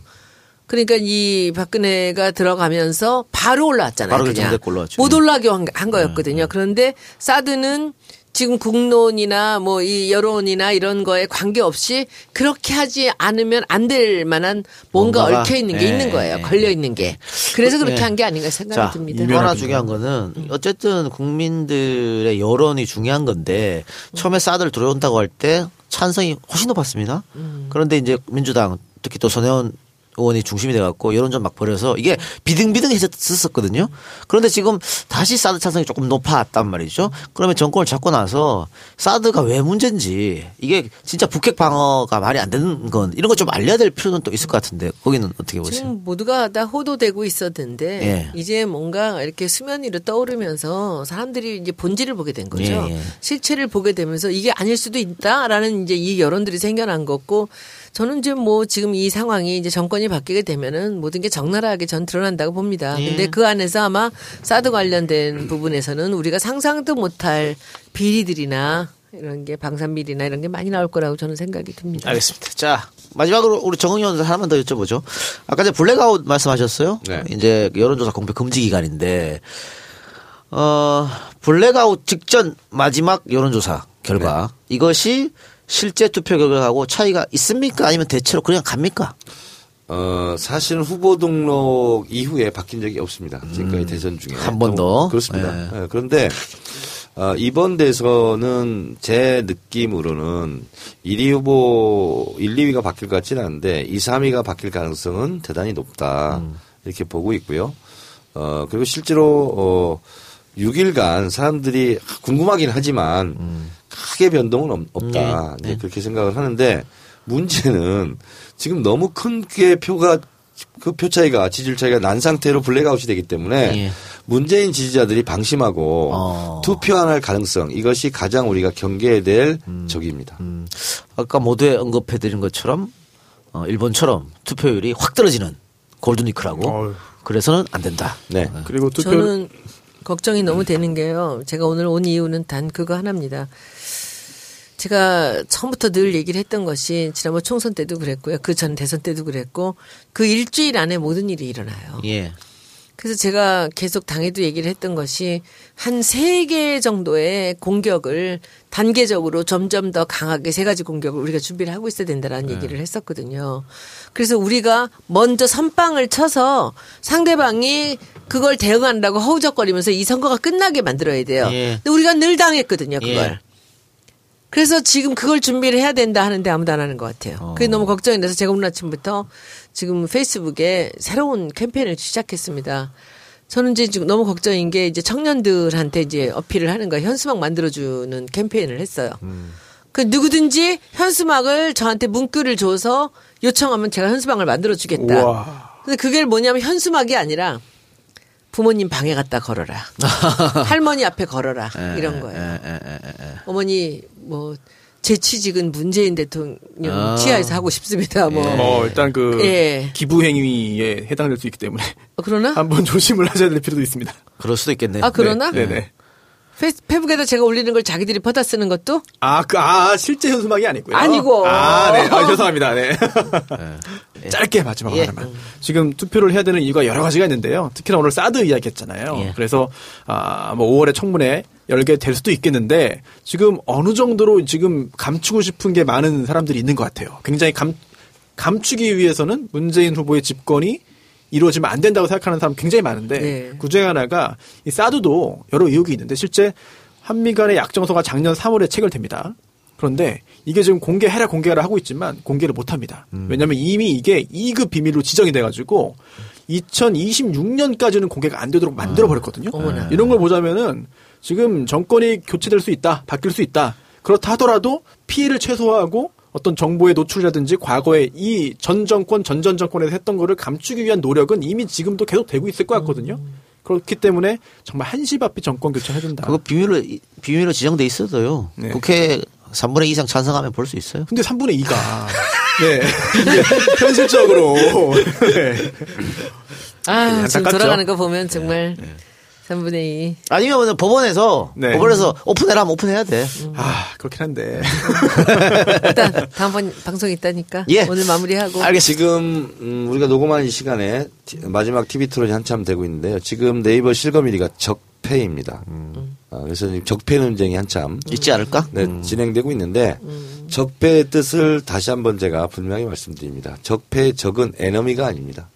그러니까 이 박근혜가 들어가면서 바로 올라왔잖아요. 바로 그냥. 결정됐고 올라왔죠. 못 올라가게 한, 한 거였거든요. 그런데 사드는 지금 국론이나 뭐 이 여론이나 이런 거에 관계없이 그렇게 하지 않으면 안 될 만한 뭔가 뭔가가, 얽혀 있는 게 예, 있는 거예요. 예. 걸려 있는 게. 그래서 그렇게 예. 한게 아닌가 생각이 자, 듭니다. 또 하나 중요한 거는 어쨌든 국민들의 여론이 중요한 건데 처음에 사드를 들어온다고 할 때 찬성이 훨씬 높았습니다. 그런데 이제 민주당 특히 또 손혜원 의원이 중심이 돼갖고 여론전 막 벌여서 이게 비등비등해졌었거든요. 그런데 지금 다시 사드 찬성이 조금 높았단 말이죠. 그러면 정권을 잡고 나서 사드가 왜 문제인지 이게 진짜 북핵 방어가 말이 안 되는 건 이런 거 좀 알려야 될 필요는 또 있을 것 같은데 거기는 어떻게 보세요? 지금 모두가 다 호도되고 있었는데 예. 이제 뭔가 이렇게 수면 위로 떠오르면서 사람들이 이제 본질을 보게 된 거죠. 예, 예. 실체를 보게 되면서 이게 아닐 수도 있다라는 이제 이 여론들이 생겨난 거고 저는 지금 뭐 지금 이 상황이 이제 정권이 바뀌게 되면은 모든 게 적나라하게 전 드러난다고 봅니다. 예. 근데 그 안에서 아마 사드 관련된 부분에서는 우리가 상상도 못할 비리들이나 이런 게 방산비리나 이런 게 많이 나올 거라고 저는 생각이 듭니다. 알겠습니다. 자, 마지막으로 우리 정은희 의원 하나만 더 여쭤보죠. 아까 이제 블랙아웃 말씀하셨어요? 네. 이제 여론조사 공표 금지 기간인데, 어, 블랙아웃 직전 마지막 여론조사 결과 이것이 실제 투표 결과하고 차이가 있습니까? 아니면 대체로 그냥 갑니까? 어, 사실은 후보 등록 이후에 바뀐 적이 없습니다. 지금까지 대선 중에. 음. 한번 더? 그렇습니다. 예. 예, 그런데, 어, 이번 대선은 제 느낌으로는 1위 후보 1, 2위가 바뀔 것 같지는 않은데 2, 3위가 바뀔 가능성은 대단히 높다. 음. 이렇게 보고 있고요. 어, 그리고 실제로, 어, 6일간 사람들이 궁금하긴 하지만 크게 변동은 없- 없다. 이제 그렇게 생각을 하는데 문제는 지금 너무 큰 게 표가 그 표 차이가 지지율 차이가 난 상태로 블랙아웃이 되기 때문에 예. 문재인 지지자들이 방심하고 어. 투표 안 할 가능성 이것이 가장 우리가 경계해야 될 적입니다. 음, 아까 모두에 언급해드린 것처럼, 어, 일본처럼 투표율이 확 떨어지는 골든위크라고. 어휴. 그래서는 안 된다. 네. 그리고 투표 저는 걱정이 너무 되는 게요. 제가 오늘 온 이유는 단 그거 하나입니다. 제가 처음부터 늘 얘기를 했던 것이 지난번 총선 때도 그랬고요. 그 전 대선 때도 그랬고 그 일주일 안에 모든 일이 일어나요. 예. 그래서 제가 계속 당에도 얘기를 했던 것이 한 세 개 정도의 공격을 단계적으로 점점 더 강하게 세 가지 공격을 우리가 준비를 하고 있어야 된다라는 네. 얘기를 했었거든요. 그래서 우리가 먼저 선빵을 쳐서 상대방이 그걸 대응한다고 허우적거리면서 이 선거가 끝나게 만들어야 돼요. 예. 근데 우리가 늘 당했거든요, 그걸. 예. 그래서 지금 그걸 준비를 해야 된다 하는데 아무도 안 하는 것 같아요. 어. 그게 너무 걱정이 돼서 제가 오늘 아침부터 지금 페이스북에 새로운 캠페인을 시작했습니다. 저는 이제 지금 너무 걱정인 게 이제 청년들한테 이제 어필을 하는 거 현수막 만들어주는 캠페인을 했어요. 그 누구든지 현수막을 저한테 문구를 줘서 요청하면 제가 현수막을 만들어주겠다. 우와. 근데 그게 뭐냐면 현수막이 아니라 부모님 방에 갖다 걸어라. 할머니 앞에 걸어라. 이런 거예요. 어머니 뭐 제 취직은 문재인 대통령 아. 치하에서 하고 싶습니다. 뭐 어, 일단 그 예. 기부 행위에 해당될 수 있기 때문에 어, 그러나 한번 조심을 하셔야 될 필요도 있습니다. 그럴 수도 있겠네요. 아 그러나 네, 네. 페북에다 제가 올리는 걸 자기들이 퍼다 쓰는 것도 아, 그, 아, 실제 현수막이 아니고요. 아니고. 아, 네. 아, 죄송합니다. 네. 짧게 마지막 예. 하나만. 지금 투표를 해야 되는 이유가 여러 가지가 있는데요. 특히나 오늘 사드 이야기 했잖아요. 예. 그래서, 아, 뭐 5월에 청문회 열게 될 수도 있겠는데, 지금 어느 정도로 지금 감추고 싶은 게 많은 사람들이 있는 것 같아요. 굉장히 감, 감추기 위해서는 문재인 후보의 집권이 이루어지면 안 된다고 생각하는 사람 굉장히 많은데 네. 그 중에 하나가 이 사드도 여러 의혹이 있는데 실제 한미 간의 약정서가 작년 3월에 체결됩니다. 그런데 이게 지금 공개해라 공개해라 하고 있지만 공개를 못 합니다. 왜냐하면 이미 이게 2급 비밀로 지정이 돼가지고 2026년까지는 공개가 안 되도록 만들어 버렸거든요. 어머나. 이런 걸 보자면은 지금 정권이 교체될 수 있다, 바뀔 수 있다. 그렇다 하더라도 피해를 최소화하고 어떤 정보의 노출이라든지 과거에 이 전 정권, 전전 정권에서 했던 거를 감추기 위한 노력은 이미 지금도 계속 되고 있을 것 같거든요. 그렇기 때문에 정말 한시바삐 정권 교체해야 된다. 그거 비밀로 비밀로 지정돼 있어도요. 네. 국회 3분의 2 이상 찬성하면 볼 수 있어요. 근데 3분의 2가 네 현실적으로 네. 아 지금? 돌아가는 거 보면 정말 3분의 2. 아니면 법원에서 네. 법원에서 오픈해라 하면 오픈해야 돼. 아 그렇긴 한데 일단 다음번 방송 있다니까 예. 오늘 마무리하고 알겠습니다. 지금 음, 우리가 녹음하는 이 시간에 티- 마지막 TV 토론이 한참 되고 있는데요. 지금 네이버 실검 1위가 적폐입니다. 아, 그래서 지금 적폐 논쟁이 한참 있지 않을까? 네, 진행되고 있는데 적폐의 뜻을 다시 한번 제가 분명히 말씀드립니다. 적폐의 적은 에너미가 아닙니다.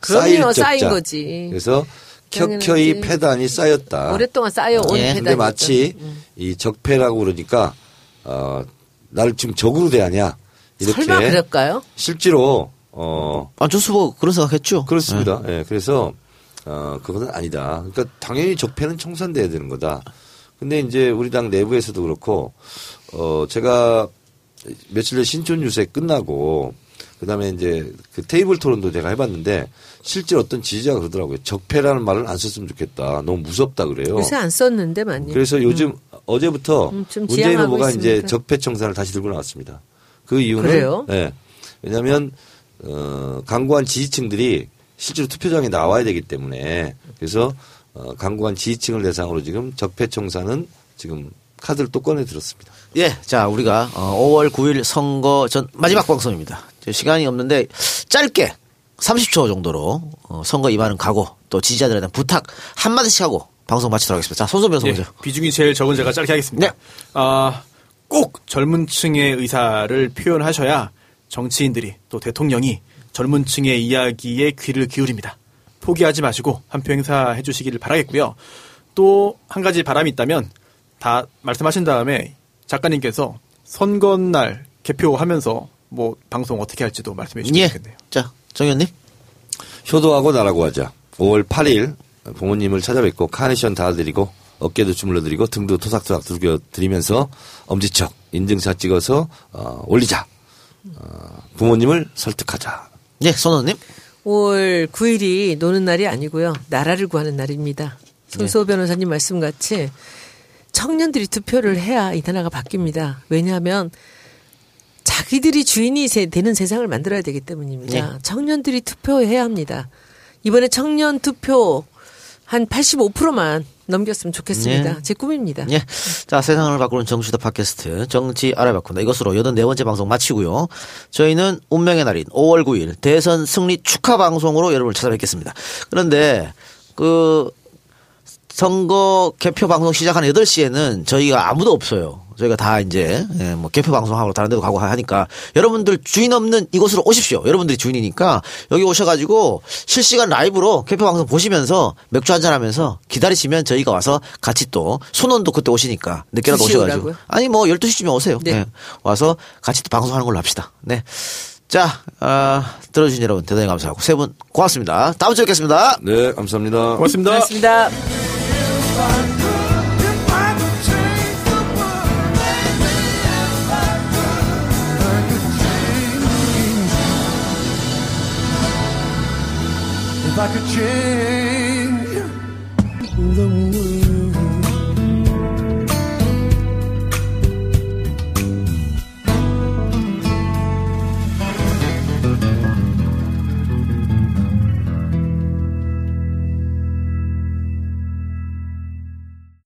그럼요, 쌓인. 거지. 그래서. 켜켜이 패단이 쌓였다. 오랫동안 쌓여온 예. 배당이죠. 근데 마치 이 적폐라고 그러니까 어, 나를 지금 적으로 대하냐 이렇게 설마 그럴까요? 실제로 어 안철수 후보 그런 생각했죠. 그렇습니다. 예, 그래서 어 그것은 아니다. 그러니까 당연히 적폐는 청산돼야 되는 거다. 근데 이제 우리 당 내부에서도 그렇고 어 제가 며칠 전 신촌 유세 끝나고 그다음에 이제 그 테이블 토론도 제가 해봤는데 실제 어떤 지지자가 그러더라고요. 적폐라는 말을 안 썼으면 좋겠다. 너무 무섭다 그래요. 요새 안 썼는데 많이. 그래서 요즘 어제부터 음, 좀 문재인 후보가 이제 있습니까? 적폐 청산을 다시 들고 나왔습니다. 그 이유는 그래요? 네. 왜냐하면 어, 강구한 지지층들이 실제로 투표장에 나와야 되기 때문에 그래서 어, 강구한 지지층을 대상으로 지금 적폐 청산은 지금 카드를 또 꺼내 들었습니다. 예, 자 우리가 어, 5월 9일 선거 전 마지막 방송입니다. 이제 시간이 없는데 짧게 30초 정도로 어, 선거 임하는 각오 또 지지자들에 대한 부탁 한 마디씩 하고 방송 마치도록 하겠습니다. 자 손소 변호사 예, 먼저. 비중이 제일 적은 제가 짧게 하겠습니다. 네. 아, 꼭 젊은 층의 의사를 표현하셔야 정치인들이 또 대통령이 젊은 층의 이야기에 귀를 기울입니다. 포기하지 마시고 한 표 행사해 주시기를 바라겠고요. 또 한 가지 바람이 있다면 다 말씀하신 다음에 작가님께서 선거날 개표하면서 뭐 방송 어떻게 할지도 말씀해 주시면 예, 좋겠네요. 자 정현님. 효도하고 나라고 하자. 5월 8일 부모님을 찾아뵙고 카네이션 다 드리고 어깨도 주물러 드리고 등도 토삭토삭 두들겨 드리면서 엄지척 인증샷 찍어서 어, 올리자. 어, 부모님을 설득하자. 예, 손원님. 5월 9일이 노는 날이 아니고요. 나라를 구하는 날입니다. 손수호 변호사님 말씀같이 청년들이 투표를 해야 이 나라가 바뀝니다. 왜냐하면 자기들이 주인이 세- 되는 세상을 만들어야 되기 때문입니다. 청년들이 투표해야 합니다. 이번에 청년 투표 한 85%만 넘겼으면 좋겠습니다. 네. 제 꿈입니다. 예. 자, 세상을 바꾸는 정치다 팟캐스트 정치 알아바꾼다. 이것으로 84번째 방송 마치고요. 저희는 운명의 날인 5월 9일 대선 승리 축하 방송으로 여러분을 찾아뵙겠습니다. 그런데 그 선거 개표 방송 시작하는 8시에는 저희가 아무도 없어요. 저희가 다 이제 예, 뭐 개표 방송하고 다른 데도 가고 하니까 여러분들 주인 없는 이곳으로 오십시오. 여러분들이 주인이니까 여기 오셔가지고 실시간 라이브로 개표 방송 보시면서 맥주 한잔 하면서 기다리시면 저희가 와서 같이 또 손원도 그때 오시니까 늦게라도 2시에 오셔가지고 오라고요? 아니 뭐 12시쯤에 오세요. 네. 네. 와서 같이 또 방송하는 걸로 합시다. 네. 자, 아, 들어주신 여러분 대단히 감사하고 세 분 고맙습니다. 다음 주에 뵙겠습니다. 네, 감사합니다. 고맙습니다. 고맙습니다. I could change the way